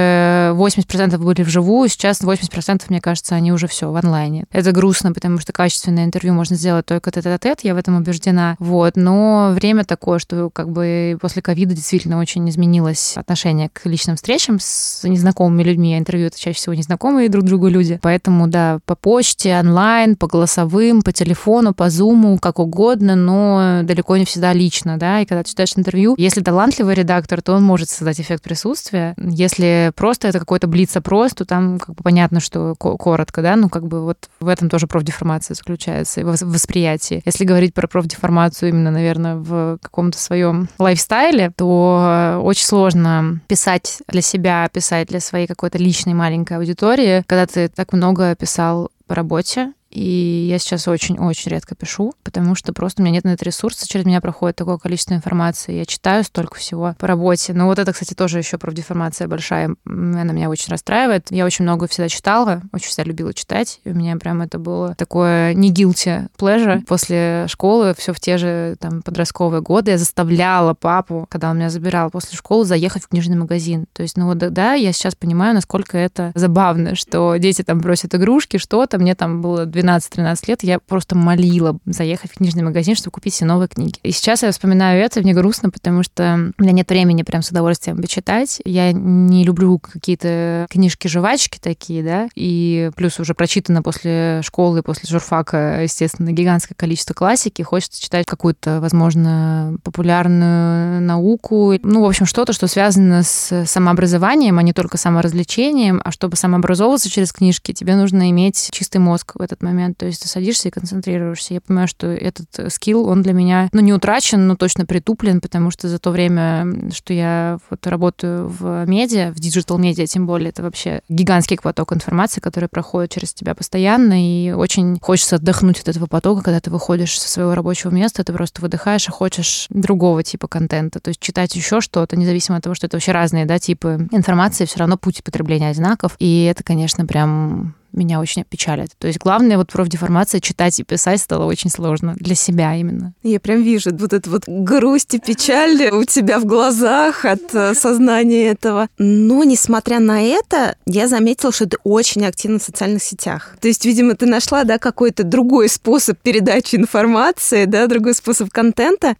80% были вживую, сейчас 80%, мне кажется, они уже все в онлайне. Это грустно, потому что качественное интервью можно сделать только тет-а-тет, я в этом убеждена. Вот. Но время такое, что как бы после ковида действительно очень изменилось отношение к личным встречам с незнакомыми людьми. А интервью это чаще всего незнакомые друг другу люди. Поэтому, да, по почте, онлайн, по голосовым, по телефону, по зуму, как угодно, но далеко не всегда лично, да. И когда ты читаешь интервью, если талантливый редактор, то он может создать эффект присутствия. Если просто это какой-то блиц-опрос, то там как бы понятно, что коротко, да, ну как бы вот в этом тоже профдеформация заключается, в восприятии. Если говорить про профдеформацию именно, наверное, в каком-то своем лайфстайле, то очень сложно писать для себя, писать для своей какой-то личной маленькой аудитории, когда ты так много писал по работе, и я сейчас очень-очень редко пишу, потому что просто у меня нет на это ресурса, через меня проходит такое количество информации, я читаю столько всего по работе. Но вот это, кстати, тоже еще профдеформация большая, она меня очень расстраивает. Я очень много всегда читала, очень всегда любила читать, и у меня прям это было такое не guilty pleasure. После школы, все в те же там подростковые годы, я заставляла папу, когда он меня забирал после школы, заехать в книжный магазин. То есть, ну вот да, я сейчас понимаю, насколько это забавно, что дети там просят игрушки, что-то, мне там было 12 12-13 лет я просто молила заехать в книжный магазин, чтобы купить все новые книги. И сейчас я вспоминаю это, мне грустно, потому что у меня нет времени прям с удовольствием почитать. Я не люблю какие-то книжки-жвачки такие, да, и плюс уже прочитано после школы, после журфака, естественно, гигантское количество классики. Хочется читать какую-то, возможно, популярную науку. Ну, в общем, что-то, что связано с самообразованием, а не только саморазвлечением. А чтобы самообразовываться через книжки, тебе нужно иметь чистый мозг в этот момент. То есть ты садишься и концентрируешься. Я понимаю, что этот skill, он для меня, ну, не утрачен, но точно притуплен, потому что за то время, что я вот работаю в медиа, в digital-медиа тем более, это вообще гигантский поток информации, который проходит через тебя постоянно, и очень хочется отдохнуть от этого потока, когда ты выходишь со своего рабочего места, ты просто выдыхаешь и хочешь другого типа контента, то есть читать еще что-то, независимо от того, что это вообще разные, да, типы информации, все равно путь потребления одинаков, и это, конечно, прям меня очень печалит. То есть главное вот профдеформация читать и писать стало очень сложно для себя именно. Я прям вижу вот эту вот грусть и печаль у тебя в глазах от э, сознания этого. Но, несмотря на это, я заметила, что ты очень активна в социальных сетях. То есть, видимо, ты нашла, да, какой-то другой способ передачи информации, да, другой способ контента.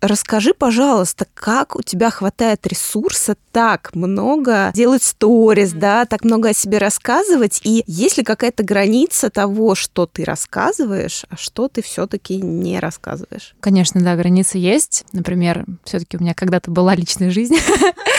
Расскажи, пожалуйста, как у тебя хватает ресурса так много делать сторис, да, так много о себе рассказывать, и есть ли какая-то граница того, что ты рассказываешь, а что ты все-таки не рассказываешь? Конечно, да, граница есть. Например, все-таки у меня когда-то была личная жизнь, (laughs)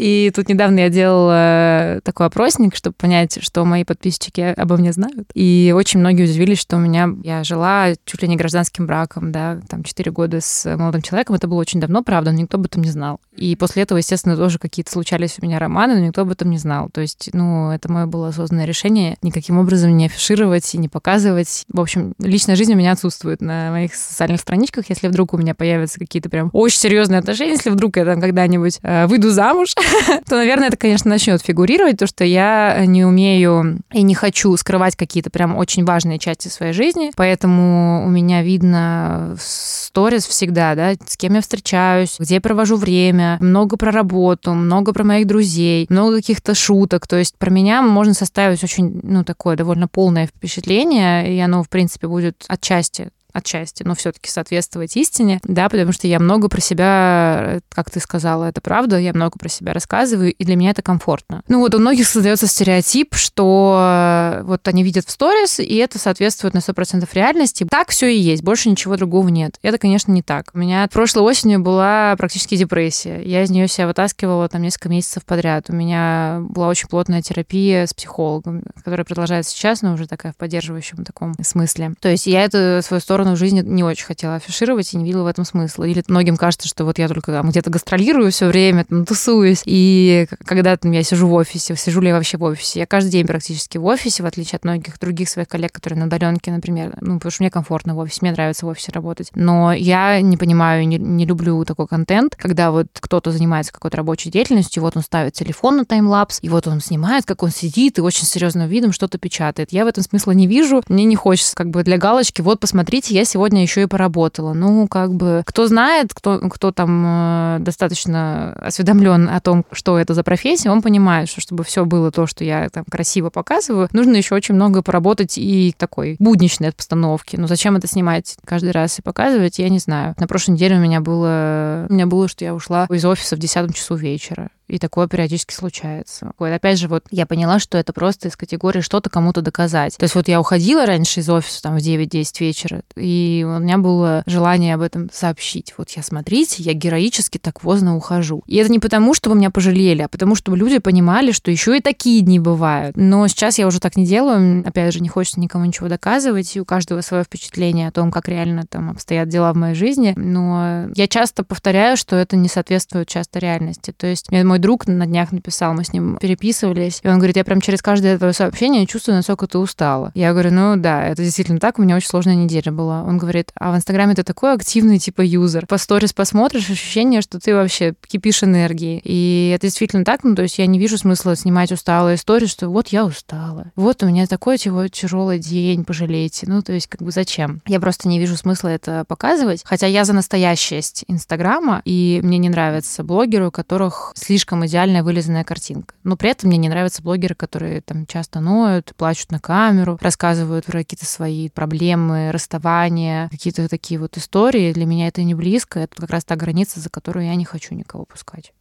и тут недавно я делала такой опросник, чтобы понять, что мои подписчики обо мне знают. И очень многие удивились, что у меня я жила чуть ли не гражданским браком, да, там 4 года с молодым человеком. Это было очень давно, правда, но никто об этом не знал. И после этого, естественно, тоже какие-то случались у меня романы, но никто об этом не знал. То есть, ну, это мое было осознанное решение никаким образом не афишировать и не показывать. В общем, личная жизнь у меня отсутствует на моих социальных страничках. Если вдруг у меня появятся какие-то прям очень серьезные отношения, если вдруг я там когда-нибудь э, выйду замуж, (laughs) (laughs) то, наверное, это, конечно, начнет фигурировать, то, что я не умею и не хочу скрывать какие-то прям очень важные части своей жизни. Поэтому у меня видно в сторис всегда, да, с кем я встречаюсь, где я провожу время, много про работу, много про моих друзей, много каких-то шуток. То есть про меня можно составить очень, ну, такое довольно полное впечатление, и оно, в принципе, будет отчасти отчасти, но все-таки соответствовать истине, да, потому что я много про себя, как ты сказала, это правда, я много про себя рассказываю, и для меня это комфортно. Ну вот у многих создается стереотип, что э, вот они видят в сторис, и это соответствует на 100% реальности. Так все и есть, больше ничего другого нет. Это, конечно, не так. У меня прошлой осенью была практически депрессия. Я из нее себя вытаскивала там несколько месяцев подряд. У меня была очень плотная терапия с психологом, которая продолжается сейчас, но уже такая в поддерживающем таком смысле. То есть я эту свою сторону сторону жизни не очень хотела афишировать и не видела в этом смысла. Или многим кажется, что вот я только там где-то гастролирую все время, там, тусуюсь, и когда там я сижу в офисе, сижу ли я вообще в офисе, я каждый день практически в офисе, в отличие от многих других своих коллег, которые на удаленке, например, ну, потому что мне комфортно в офисе, мне нравится в офисе работать. Но я не понимаю, не, не люблю такой контент, когда вот кто-то занимается какой-то рабочей деятельностью, вот он ставит телефон на таймлапс, и вот он снимает, как он сидит и очень серьезным видом что-то печатает. Я в этом смысла не вижу, мне не хочется как бы для галочки, вот посмотрите, я сегодня еще и поработала. Ну, как бы, кто знает, кто, кто там э, достаточно осведомлен о том, что это за профессия, он понимает, что чтобы все было то, что я там красиво показываю, нужно еще очень много поработать и такой будничной постановки. Но зачем это снимать каждый раз и показывать, я не знаю. На прошлой неделе у меня было, у меня было, что я ушла из офиса в 10 часу вечера. И такое периодически случается. Вот, опять же, вот я поняла, что это просто из категории что-то кому-то доказать. То есть вот я уходила раньше из офиса там в 9-10 вечера, и у меня было желание об этом сообщить. Вот я, смотрите, я героически так поздно ухожу. И это не потому, что вы меня пожалели, а потому, чтобы люди понимали, что еще и такие дни бывают. Но сейчас я уже так не делаю. Опять же, не хочется никому ничего доказывать, и у каждого свое впечатление о том, как реально там обстоят дела в моей жизни. Но я часто повторяю, что это не соответствует часто реальности. То есть мой друг на днях написал, мы с ним переписывались, и он говорит, я прям через каждое твое сообщение чувствую, насколько ты устала. Я говорю, ну да, это действительно так, у меня очень сложная неделя была. Он говорит, а в Инстаграме ты такой активный типа юзер. По сторис посмотришь, ощущение, что ты вообще кипишь энергией. И это действительно так, ну то есть я не вижу смысла снимать усталые истории, что вот я устала, вот у меня такой типа, тяжелый день, пожалейте. Ну то есть как бы зачем? Я просто не вижу смысла это показывать, хотя я за настоящесть Инстаграма, и мне не нравятся блогеры, у которых слишком слишком идеальная вылизанная картинка. Но при этом мне не нравятся блогеры, которые там часто ноют, плачут на камеру, рассказывают про какие-то свои проблемы, расставания, какие-то такие вот истории. Для меня это не близко. Это как раз та граница, за которую я не хочу никого пускать.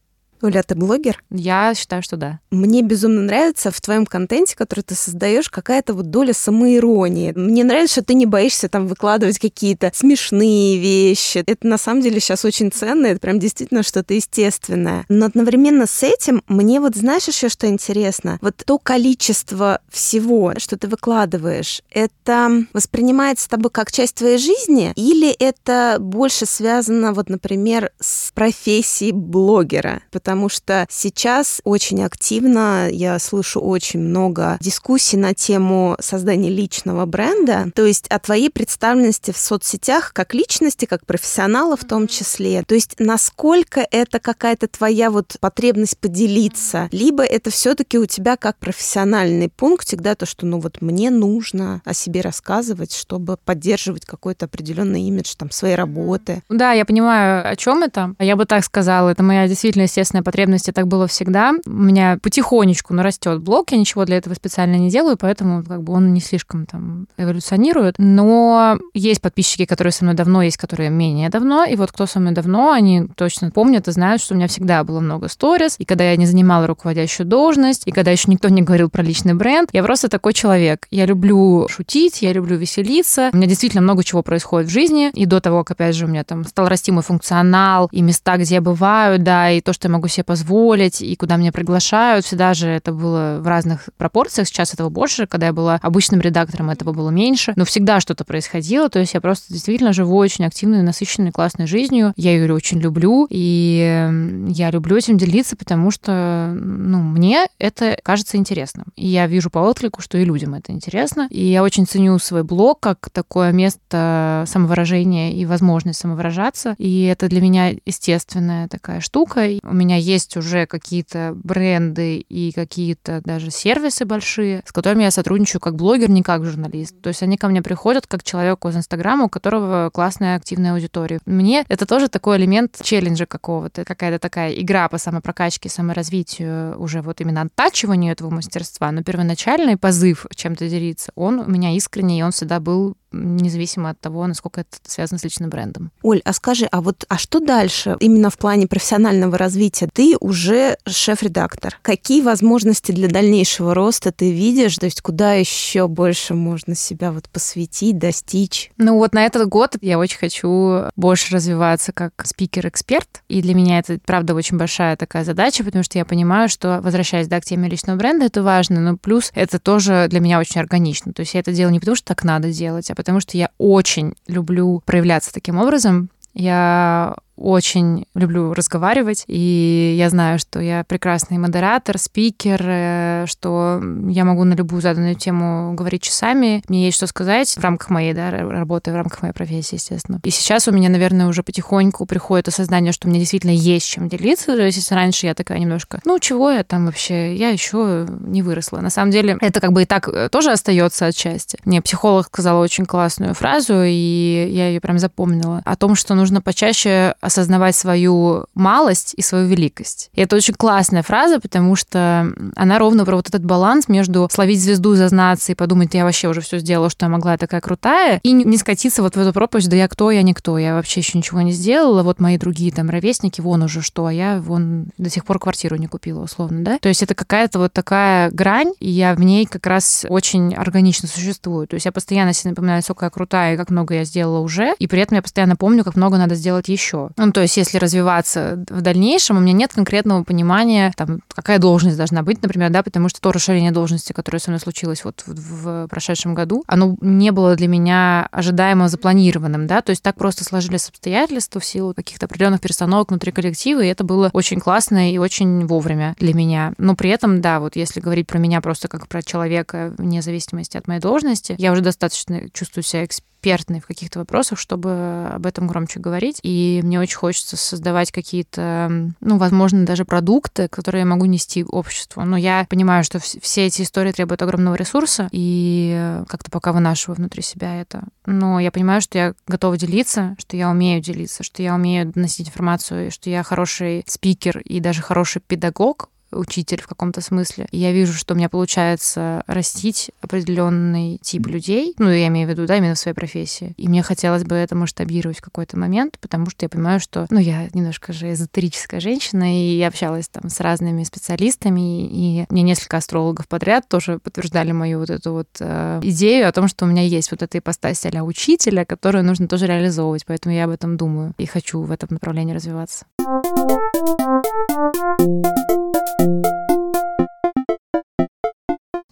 Оля, ты блогер? Я считаю, что да. Мне безумно нравится в твоем контенте, который ты создаешь, какая-то вот доля самоиронии. Мне нравится, что ты не боишься там выкладывать какие-то смешные вещи. Это на самом деле сейчас очень ценно, это прям действительно что-то естественное. Но одновременно с этим мне вот знаешь еще что интересно? Вот то количество всего, что ты выкладываешь, это воспринимается тобой как часть твоей жизни или это больше связано вот, например, с профессией блогера? Потому потому что сейчас очень активно я слышу очень много дискуссий на тему создания личного бренда, то есть о твоей представленности в соцсетях как личности, как профессионала в том числе. То есть насколько это какая-то твоя вот потребность поделиться, либо это все-таки у тебя как профессиональный пунктик, да, то, что ну вот мне нужно о себе рассказывать, чтобы поддерживать какой-то определенный имидж там своей работы. Да, я понимаю, о чем это. Я бы так сказала, это моя действительно естественная потребность, и так было всегда. У меня потихонечку нарастет блог, я ничего для этого специально не делаю, поэтому как бы он не слишком там эволюционирует. Но есть подписчики, которые со мной давно, есть которые менее давно, и вот кто со мной давно, они точно помнят и знают, что у меня всегда было много сторис, и когда я не занимала руководящую должность, и когда еще никто не говорил про личный бренд, я просто такой человек. Я люблю шутить, я люблю веселиться. У меня действительно много чего происходит в жизни, и до того, как, опять же, у меня там стал расти мой функционал, и места, где я бываю, да, и то, что я могу себе позволить, и куда меня приглашают, всегда же это было в разных пропорциях. Сейчас этого больше, когда я была обычным редактором, этого было меньше, но всегда что-то происходило, то есть я просто действительно живу очень активной, насыщенной, классной жизнью. Я ее очень люблю, и я люблю этим делиться, потому что, ну, мне это кажется интересным. И я вижу по отклику, что и людям это интересно. И я очень ценю свой блог как такое место самовыражения и возможность самовыражаться. И это для меня естественная такая штука. У меня есть уже какие-то бренды и какие-то даже сервисы большие, с которыми я сотрудничаю как блогер, не как журналист. То есть они ко мне приходят как человеку из Инстаграма, у которого классная активная аудитория. Мне это тоже такой элемент челленджа какого-то, какая-то такая игра по самопрокачке, саморазвитию, уже вот именно оттачиванию этого мастерства. Но первоначальный позыв чем-то делиться, он у меня искренний, и он всегда был независимо от того, насколько это связано с личным брендом. Оль, а скажи, а вот а что дальше именно в плане профессионального развития? Ты уже шеф-редактор. Какие возможности для дальнейшего роста ты видишь? То есть куда еще больше можно себя вот посвятить, достичь? Ну вот на этот год я очень хочу больше развиваться как спикер-эксперт. И для меня это, правда, очень большая такая задача, потому что я понимаю, что, возвращаясь да, к теме личного бренда, это важно, но плюс это тоже для меня очень органично. То есть я это делаю не потому, что так надо делать, а потому что я очень люблю проявляться таким образом. Я очень люблю разговаривать, и я знаю, что я прекрасный модератор, спикер, э, что я могу на любую заданную тему говорить часами. Мне есть что сказать в рамках моей да, работы, в рамках моей профессии, естественно. И сейчас у меня, наверное, уже потихоньку приходит осознание, что мне действительно есть чем делиться. Если раньше я такая немножко, ну, чего я там вообще, я еще не выросла. На самом деле, это как бы и так э, тоже остается отчасти. Мне психолог сказала очень классную фразу, и я ее прям запомнила, о том, что нужно почаще осознавать свою малость и свою великость. И это очень классная фраза, потому что она ровно про вот этот баланс между словить звезду, зазнаться и подумать, я вообще уже все сделала, что я могла, я такая крутая, и не скатиться вот в эту пропасть, да я кто, я никто, я вообще еще ничего не сделала, вот мои другие там ровесники, вон уже что, а я вон до сих пор квартиру не купила, условно, да? То есть это какая-то вот такая грань, и я в ней как раз очень органично существую. То есть я постоянно себе напоминаю, сколько я крутая и как много я сделала уже, и при этом я постоянно помню, как много надо сделать еще. Ну, то есть, если развиваться в дальнейшем, у меня нет конкретного понимания, там, какая должность должна быть, например, да, потому что то расширение должности, которое со мной случилось вот в, в прошедшем году, оно не было для меня ожидаемо запланированным, да, то есть так просто сложились обстоятельства в силу каких-то определенных перестановок внутри коллектива, и это было очень классно и очень вовремя для меня. Но при этом, да, вот если говорить про меня просто как про человека, вне зависимости от моей должности, я уже достаточно чувствую себя экспертом экспертной в каких-то вопросах, чтобы об этом громче говорить. И мне очень хочется создавать какие-то, ну, возможно, даже продукты, которые я могу нести обществу. Но я понимаю, что все эти истории требуют огромного ресурса, и как-то пока вынашиваю внутри себя это. Но я понимаю, что я готова делиться, что я умею делиться, что я умею доносить информацию, что я хороший спикер и даже хороший педагог, учитель в каком-то смысле. И я вижу, что у меня получается растить определенный тип людей, ну, я имею в виду, да, именно в своей профессии. И мне хотелось бы это масштабировать в какой-то момент, потому что я понимаю, что, ну, я немножко же эзотерическая женщина, и я общалась там с разными специалистами, и мне несколько астрологов подряд тоже подтверждали мою вот эту вот э, идею о том, что у меня есть вот эта ипостась а учителя, которую нужно тоже реализовывать, поэтому я об этом думаю и хочу в этом направлении развиваться.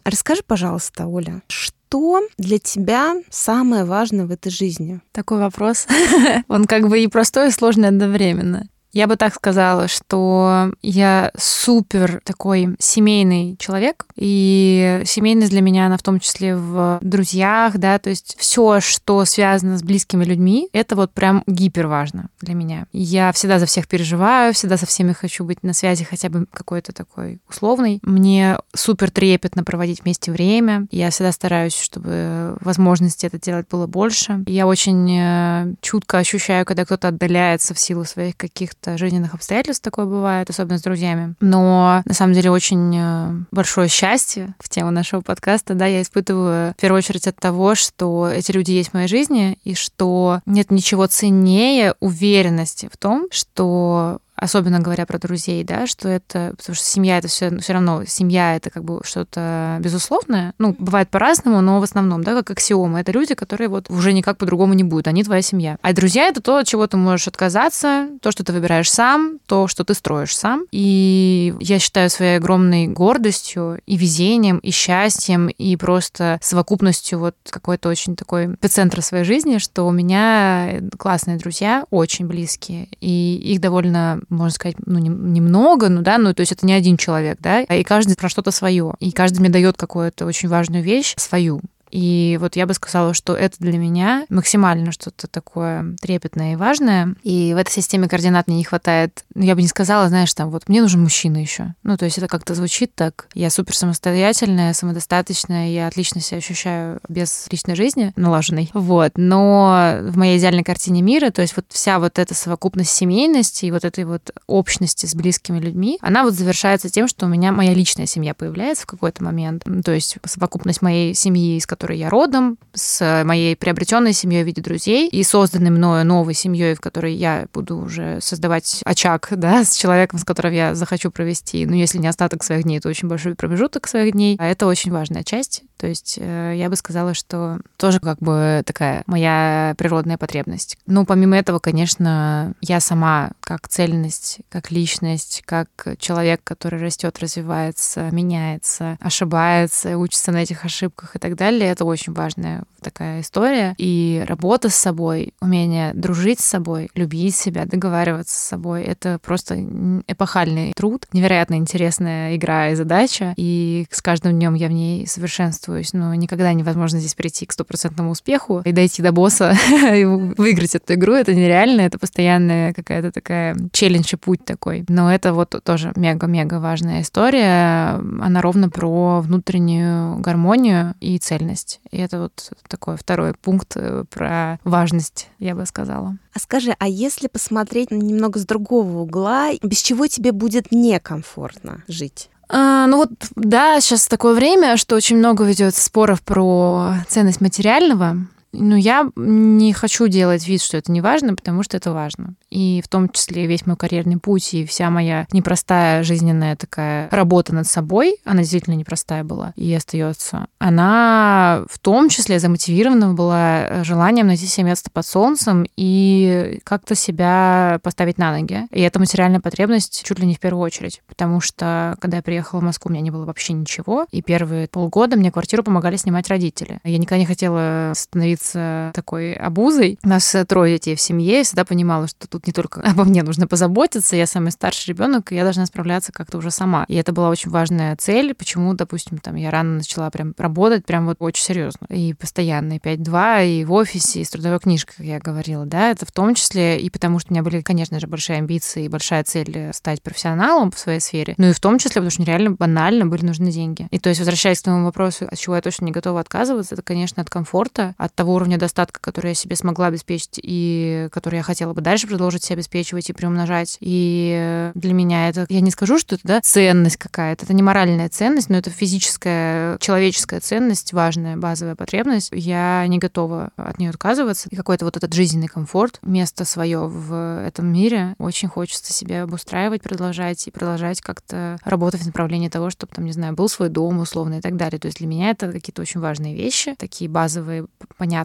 Расскажи, пожалуйста, Оля, что для тебя самое важное в этой жизни? Такой вопрос. (laughs) Он как бы и простой, и сложный одновременно. Я бы так сказала, что я супер такой семейный человек, и семейность для меня, она в том числе в друзьях, да, то есть все, что связано с близкими людьми, это вот прям гипер важно для меня. Я всегда за всех переживаю, всегда со всеми хочу быть на связи хотя бы какой-то такой условный. Мне супер трепетно проводить вместе время. Я всегда стараюсь, чтобы возможности это делать было больше. Я очень э, чутко ощущаю, когда кто-то отдаляется в силу своих каких-то жизненных обстоятельств, такое бывает, особенно с друзьями. Но на самом деле очень э, большое счастье в тему нашего подкаста, да, я испытываю в первую очередь от того, что эти люди есть в моей жизни, и что нет ничего ценнее уверенности в том, что особенно говоря про друзей, да, что это, потому что семья это все, все равно, семья это как бы что-то безусловное, ну, бывает по-разному, но в основном, да, как аксиома, это люди, которые вот уже никак по-другому не будут, они твоя семья. А друзья это то, от чего ты можешь отказаться, то, что ты выбираешь сам, то, что ты строишь сам. И я считаю своей огромной гордостью и везением, и счастьем, и просто совокупностью вот какой-то очень такой эпицентра своей жизни, что у меня классные друзья, очень близкие, и их довольно можно сказать, ну, немного, ну, да, ну, то есть это не один человек, да, и каждый про что-то свое, и каждый мне дает какую-то очень важную вещь свою. И вот я бы сказала, что это для меня максимально что-то такое трепетное и важное. И в этой системе координат мне не хватает. Ну, я бы не сказала, знаешь, там вот мне нужен мужчина еще. Ну, то есть это как-то звучит так. Я супер самостоятельная, самодостаточная, я отлично себя ощущаю без личной жизни налаженной. Вот. Но в моей идеальной картине мира, то есть вот вся вот эта совокупность семейности и вот этой вот общности с близкими людьми, она вот завершается тем, что у меня моя личная семья появляется в какой-то момент. То есть совокупность моей семьи, из которой я родом, с моей приобретенной семьей в виде друзей и созданной мною новой семьей, в которой я буду уже создавать очаг, (laughs) да, с человеком, с которым я захочу провести, ну, если не остаток своих дней, то очень большой промежуток своих дней. А это очень важная часть. То есть э, я бы сказала, что тоже как бы такая моя природная потребность. Ну, помимо этого, конечно, я сама как цельность, как личность, как человек, который растет, развивается, меняется, ошибается, учится на этих ошибках и так далее, это очень важная такая история. И работа с собой, умение дружить с собой, любить себя, договариваться с собой, это просто эпохальный труд, невероятно интересная игра и задача. И с каждым днем я в ней совершенствуюсь. Но никогда невозможно здесь прийти к стопроцентному успеху и дойти до босса (laughs) и выиграть эту игру. Это нереально, это постоянная какая-то такая челлендж и путь такой. Но это вот тоже мега-мега важная история. Она ровно про внутреннюю гармонию и цельность. И это вот такой второй пункт э, про важность, я бы сказала. А скажи, а если посмотреть немного с другого угла, без чего тебе будет некомфортно жить? А, ну вот, да, сейчас такое время, что очень много ведет споров про ценность материального. Ну, я не хочу делать вид, что это не важно, потому что это важно. И в том числе весь мой карьерный путь и вся моя непростая жизненная такая работа над собой, она действительно непростая была и остается, она в том числе замотивирована была желанием найти себе место под солнцем и как-то себя поставить на ноги. И это материальная потребность чуть ли не в первую очередь, потому что когда я приехала в Москву, у меня не было вообще ничего, и первые полгода мне квартиру помогали снимать родители. Я никогда не хотела становиться становиться такой обузой. У нас трое детей в семье, я всегда понимала, что тут не только обо мне нужно позаботиться, я самый старший ребенок, и я должна справляться как-то уже сама. И это была очень важная цель, почему, допустим, там я рано начала прям работать, прям вот очень серьезно. И постоянно, и 5-2, и в офисе, и с трудовой книжкой, как я говорила, да, это в том числе и потому, что у меня были, конечно же, большие амбиции и большая цель стать профессионалом в своей сфере, но и в том числе, потому что реально банально были нужны деньги. И то есть, возвращаясь к твоему вопросу, от чего я точно не готова отказываться, это, конечно, от комфорта, от того уровня достатка, который я себе смогла обеспечить и который я хотела бы дальше продолжить себе обеспечивать и приумножать. И для меня это, я не скажу, что это да, ценность какая-то, это не моральная ценность, но это физическая, человеческая ценность, важная базовая потребность. Я не готова от нее отказываться. И какой-то вот этот жизненный комфорт, место свое в этом мире очень хочется себе обустраивать, продолжать и продолжать как-то работать в направлении того, чтобы там, не знаю, был свой дом условно и так далее. То есть для меня это какие-то очень важные вещи, такие базовые, понятные.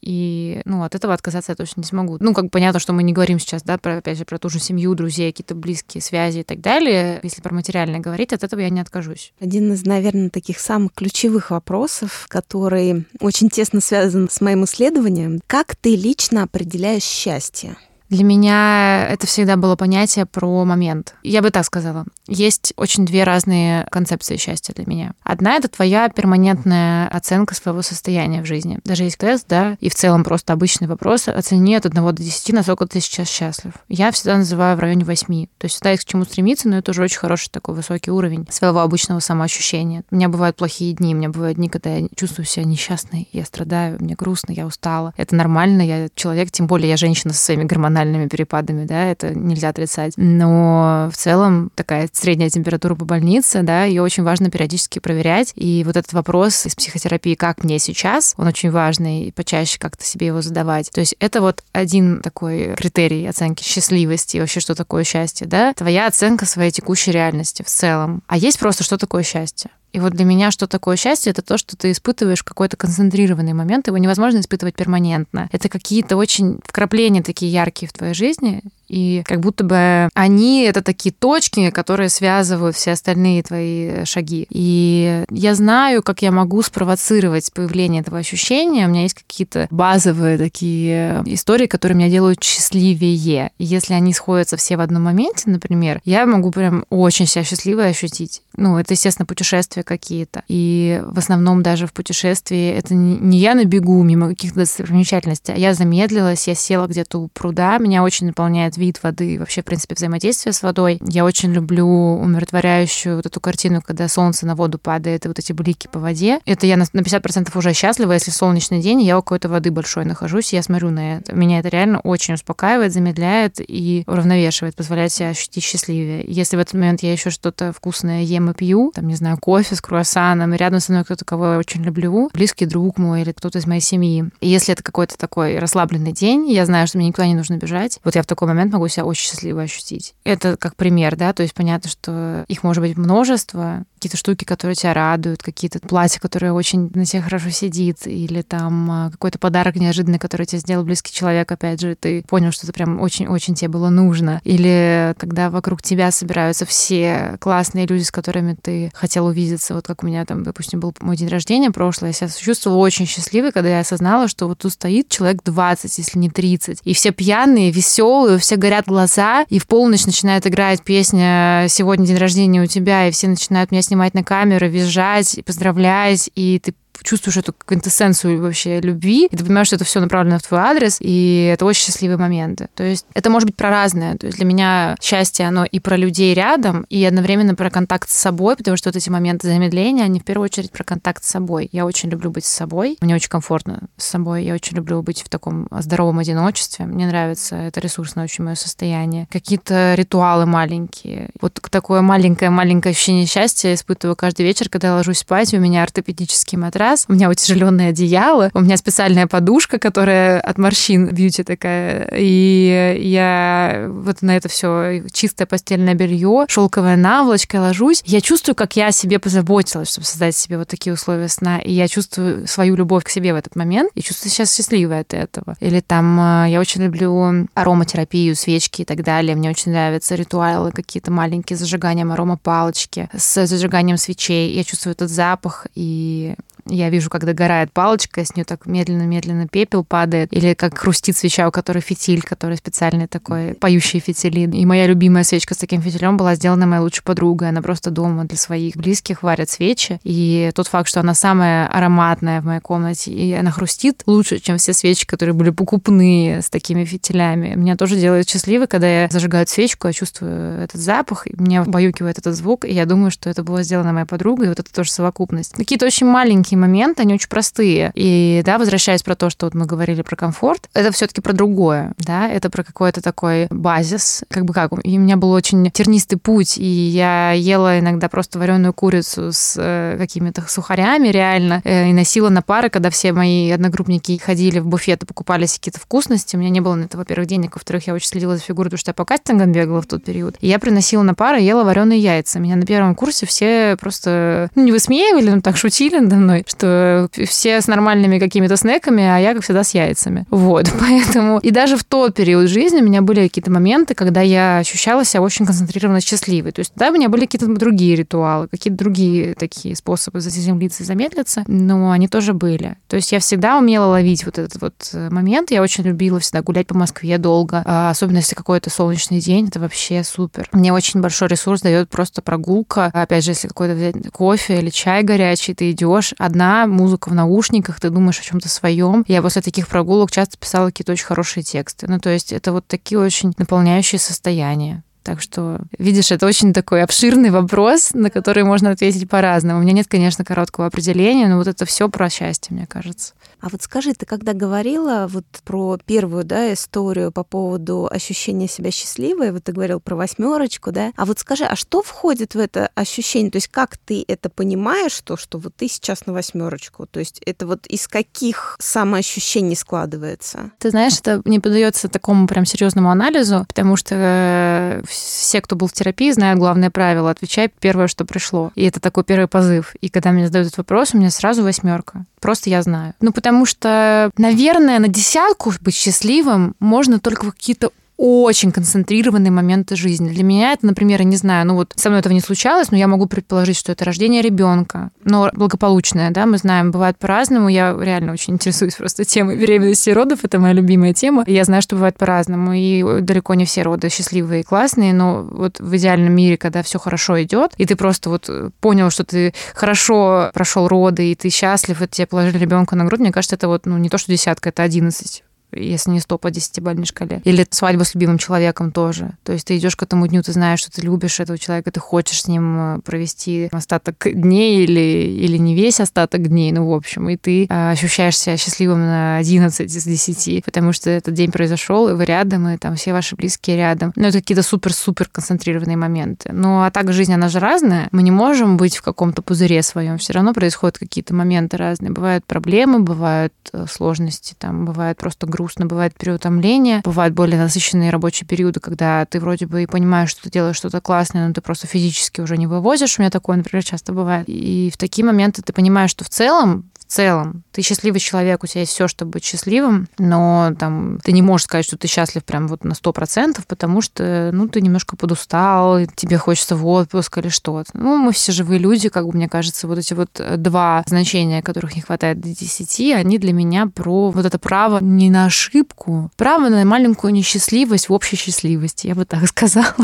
И, ну, от этого отказаться я точно не смогу. Ну, как понятно, что мы не говорим сейчас, да, про, опять же, про ту же семью, друзей, какие-то близкие связи и так далее. Если про материальное говорить, от этого я не откажусь. Один из, наверное, таких самых ключевых вопросов, который очень тесно связан с моим исследованием. Как ты лично определяешь счастье? Для меня это всегда было понятие про момент. Я бы так сказала. Есть очень две разные концепции счастья для меня. Одна — это твоя перманентная оценка своего состояния в жизни. Даже есть тест, да, и в целом просто обычный вопрос. Оцени от 1 до 10, насколько ты сейчас счастлив. Я всегда называю в районе 8. То есть всегда есть к чему стремиться, но это уже очень хороший такой высокий уровень своего обычного самоощущения. У меня бывают плохие дни, у меня бывают дни, когда я чувствую себя несчастной, я страдаю, мне грустно, я устала. Это нормально, я человек, тем более я женщина со своими гормональными перепадами, да, это нельзя отрицать. Но в целом такая средняя температура по больнице, да, ее очень важно периодически проверять. И вот этот вопрос из психотерапии «как мне сейчас?», он очень важный, и почаще как-то себе его задавать. То есть это вот один такой критерий оценки счастливости, вообще что такое счастье, да, твоя оценка своей текущей реальности в целом. А есть просто что такое счастье. И вот для меня что такое счастье? Это то, что ты испытываешь какой-то концентрированный момент. Его невозможно испытывать перманентно. Это какие-то очень вкрапления такие яркие в твоей жизни, и как будто бы они — это такие точки, которые связывают все остальные твои шаги. И я знаю, как я могу спровоцировать появление этого ощущения. У меня есть какие-то базовые такие истории, которые меня делают счастливее. И если они сходятся все в одном моменте, например, я могу прям очень себя счастливой ощутить. Ну, это, естественно, путешествия какие-то. И в основном даже в путешествии это не я на бегу мимо каких-то достопримечательностей, а я замедлилась, я села где-то у пруда, меня очень наполняет вид воды, вообще, в принципе, взаимодействие с водой. Я очень люблю умиротворяющую вот эту картину, когда солнце на воду падает, и вот эти блики по воде. Это я на 50% уже счастлива, если солнечный день, я у какой-то воды большой нахожусь, я смотрю на это. Меня это реально очень успокаивает, замедляет и уравновешивает, позволяет себя ощутить счастливее. Если в этот момент я еще что-то вкусное ем и пью, там, не знаю, кофе с круассаном, и рядом со мной кто-то, кого я очень люблю, близкий друг мой или кто-то из моей семьи. И если это какой-то такой расслабленный день, я знаю, что мне никуда не нужно бежать, вот я в такой момент могу себя очень счастливо ощутить. Это как пример, да, то есть понятно, что их может быть множество, какие-то штуки, которые тебя радуют, какие-то платья, которые очень на тебе хорошо сидит, или там а, какой-то подарок неожиданный, который тебе сделал близкий человек, опять же, ты понял, что это прям очень-очень тебе было нужно. Или когда вокруг тебя собираются все классные люди, с которыми ты хотел увидеться, вот как у меня там, допустим, был мой день рождения прошлый, я себя чувствовала очень счастливой, когда я осознала, что вот тут стоит человек 20, если не 30, и все пьяные, веселые, все горят глаза, и в полночь начинает играть песня «Сегодня день рождения у тебя», и все начинают меня снимать на камеру, визжать, поздравлять, и ты чувствуешь эту квинтэссенцию вообще любви, и ты понимаешь, что это все направлено в твой адрес, и это очень счастливые моменты. То есть это может быть про разное. То есть для меня счастье, оно и про людей рядом, и одновременно про контакт с собой, потому что вот эти моменты замедления, они в первую очередь про контакт с собой. Я очень люблю быть с собой, мне очень комфортно с собой, я очень люблю быть в таком здоровом одиночестве, мне нравится, это ресурсное очень мое состояние. Какие-то ритуалы маленькие. Вот такое маленькое-маленькое ощущение счастья испытываю каждый вечер, когда я ложусь спать, у меня ортопедический матрас, раз. У меня утяжеленное одеяло, у меня специальная подушка, которая от морщин бьюти такая. И я вот на это все чистое постельное белье, шелковая наволочка, я ложусь. Я чувствую, как я о себе позаботилась, чтобы создать себе вот такие условия сна. И я чувствую свою любовь к себе в этот момент и чувствую себя счастливой от этого. Или там э, я очень люблю ароматерапию, свечки и так далее. Мне очень нравятся ритуалы какие-то маленькие с зажиганием аромапалочки, с зажиганием свечей. Я чувствую этот запах, и я вижу, как догорает палочка, с нее так медленно-медленно пепел падает, или как хрустит свеча, у которой фитиль, который специальный такой поющий фитилин. И моя любимая свечка с таким фитилем была сделана моей лучшей подругой. Она просто дома для своих близких варит свечи. И тот факт, что она самая ароматная в моей комнате, и она хрустит лучше, чем все свечи, которые были покупные с такими фитилями. Меня тоже делает счастливой, когда я зажигаю свечку, я чувствую этот запах, и меня убаюкивает этот звук, и я думаю, что это было сделано моей подругой, и вот это тоже совокупность. Какие-то очень маленькие моменты, они очень простые. И, да, возвращаясь про то, что вот мы говорили про комфорт, это все таки про другое, да, это про какой-то такой базис, как бы как, и у меня был очень тернистый путь, и я ела иногда просто вареную курицу с э, какими-то сухарями реально, э, и носила на пары, когда все мои одногруппники ходили в буфет и покупали какие-то вкусности, у меня не было на это, во-первых, денег, во-вторых, я очень следила за фигурой, потому что я по кастингам бегала в тот период, и я приносила на пары, ела вареные яйца. Меня на первом курсе все просто, ну, не высмеивали, но так шутили надо мной, мной, что все с нормальными какими-то снеками, а я, как всегда, с яйцами. Вот, (laughs) поэтому... И даже в тот период жизни у меня были какие-то моменты, когда я ощущала себя очень концентрированно счастливой. То есть да, у меня были какие-то другие ритуалы, какие-то другие такие способы заземлиться и замедлиться, но они тоже были. То есть я всегда умела ловить вот этот вот э, момент. Я очень любила всегда гулять по Москве долго, а особенно если какой-то солнечный день, это вообще супер. Мне очень большой ресурс дает просто прогулка. Опять же, если какой-то кофе или чай горячий, ты идешь одна, музыка в наушниках, ты думаешь о чем-то своем. Я после таких прогулок часто писала какие-то очень хорошие тексты. Ну, то есть это вот такие очень наполняющие состояния. Так что, видишь, это очень такой обширный вопрос, на который можно ответить по-разному. У меня нет, конечно, короткого определения, но вот это все про счастье, мне кажется. А вот скажи, ты когда говорила вот про первую да, историю по поводу ощущения себя счастливой, вот ты говорил про восьмерочку, да, а вот скажи, а что входит в это ощущение? То есть как ты это понимаешь, то, что вот ты сейчас на восьмерочку? То есть это вот из каких самоощущений складывается? Ты знаешь, это не поддается такому прям серьезному анализу, потому что э, все, кто был в терапии, знают главное правило. Отвечай первое, что пришло. И это такой первый позыв. И когда мне задают этот вопрос, у меня сразу восьмерка. Просто я знаю. Ну, потому что, наверное, на десятку быть счастливым можно только в какие-то очень концентрированные моменты жизни. Для меня это, например, я не знаю, ну вот со мной этого не случалось, но я могу предположить, что это рождение ребенка, но благополучное, да, мы знаем, бывает по-разному. Я реально очень (laughs) интересуюсь просто темой беременности и родов, это моя любимая тема. Я знаю, что бывает по-разному, и далеко не все роды счастливые и классные, но вот в идеальном мире, когда все хорошо идет, и ты просто вот понял, что ты хорошо прошел роды, и ты счастлив, и тебе положили ребенка на грудь, мне кажется, это вот, ну, не то, что десятка, это одиннадцать если не 100 по 10-бальной шкале. Или свадьба с любимым человеком тоже. То есть ты идешь к этому дню, ты знаешь, что ты любишь этого человека, ты хочешь с ним э, провести остаток дней или, или не весь остаток дней, ну, в общем, и ты э, ощущаешь себя счастливым на 11 из 10, потому что этот день произошел, и вы рядом, и там все ваши близкие рядом. Ну, это какие-то супер-супер концентрированные моменты. Ну, а так жизнь, она же разная. Мы не можем быть в каком-то пузыре своем. Все равно происходят какие-то моменты разные. Бывают проблемы, бывают э, сложности, там, бывает просто грустно грустно, бывает переутомление, бывают более насыщенные рабочие периоды, когда ты вроде бы и понимаешь, что ты делаешь что-то классное, но ты просто физически уже не вывозишь. У меня такое, например, часто бывает. И в такие моменты ты понимаешь, что в целом целом. Ты счастливый человек, у тебя есть все, чтобы быть счастливым, но там ты не можешь сказать, что ты счастлив прям вот на сто процентов, потому что, ну, ты немножко подустал, тебе хочется в отпуск или что-то. Ну, мы все живые люди, как бы, мне кажется, вот эти вот два значения, которых не хватает до десяти, они для меня про вот это право не на ошибку, право на маленькую несчастливость в общей счастливости, я бы так сказала.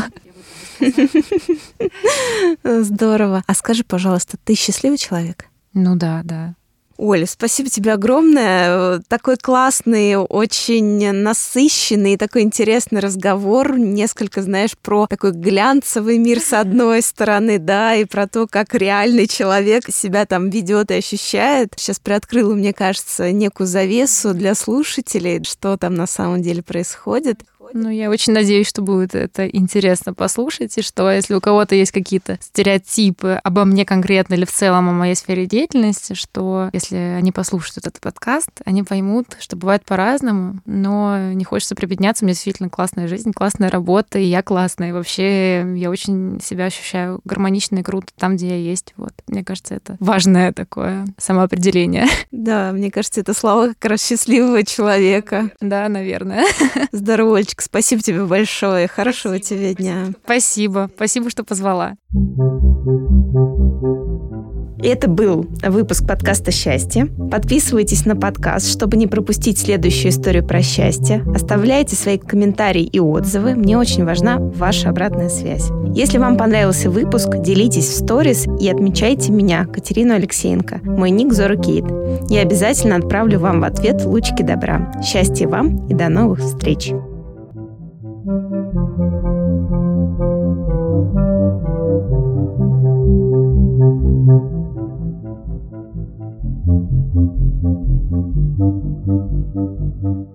(laughs) Здорово. А скажи, пожалуйста, ты счастливый человек? Ну да, да. Оля, спасибо тебе огромное. Такой классный, очень насыщенный, такой интересный разговор. Несколько, знаешь, про такой глянцевый мир с одной стороны, да, и про то, как реальный человек себя там ведет и ощущает. Сейчас приоткрыла, мне кажется, некую завесу для слушателей, что там на самом деле происходит. Ну, я очень надеюсь, что будет это интересно послушать, и что если у кого-то есть какие-то стереотипы обо мне конкретно или в целом о моей сфере деятельности, что если они послушают этот подкаст, они поймут, что бывает по-разному, но не хочется прибедняться, у меня действительно классная жизнь, классная работа, и я классная, и вообще я очень себя ощущаю гармонично и круто там, где я есть. Вот. Мне кажется, это важное такое самоопределение. (laughs) Да, мне кажется, это слова как раз счастливого человека. Да, наверное. Здорово, Олечка, спасибо тебе большое. Хорошего спасибо, тебе дня. Спасибо. Спасибо, что позвала. Это был выпуск подкаста «Счастье». Подписывайтесь на подкаст, чтобы не пропустить следующую историю про счастье. Оставляйте свои комментарии и отзывы. Мне очень важна ваша обратная связь. Если вам понравился выпуск, делитесь в сторис и отмечайте меня, Катерину Алексеенко. Мой ник Зора Кейт. Я обязательно отправлю вам в ответ лучки добра. Счастья вам и до новых встреч! Mm-hmm.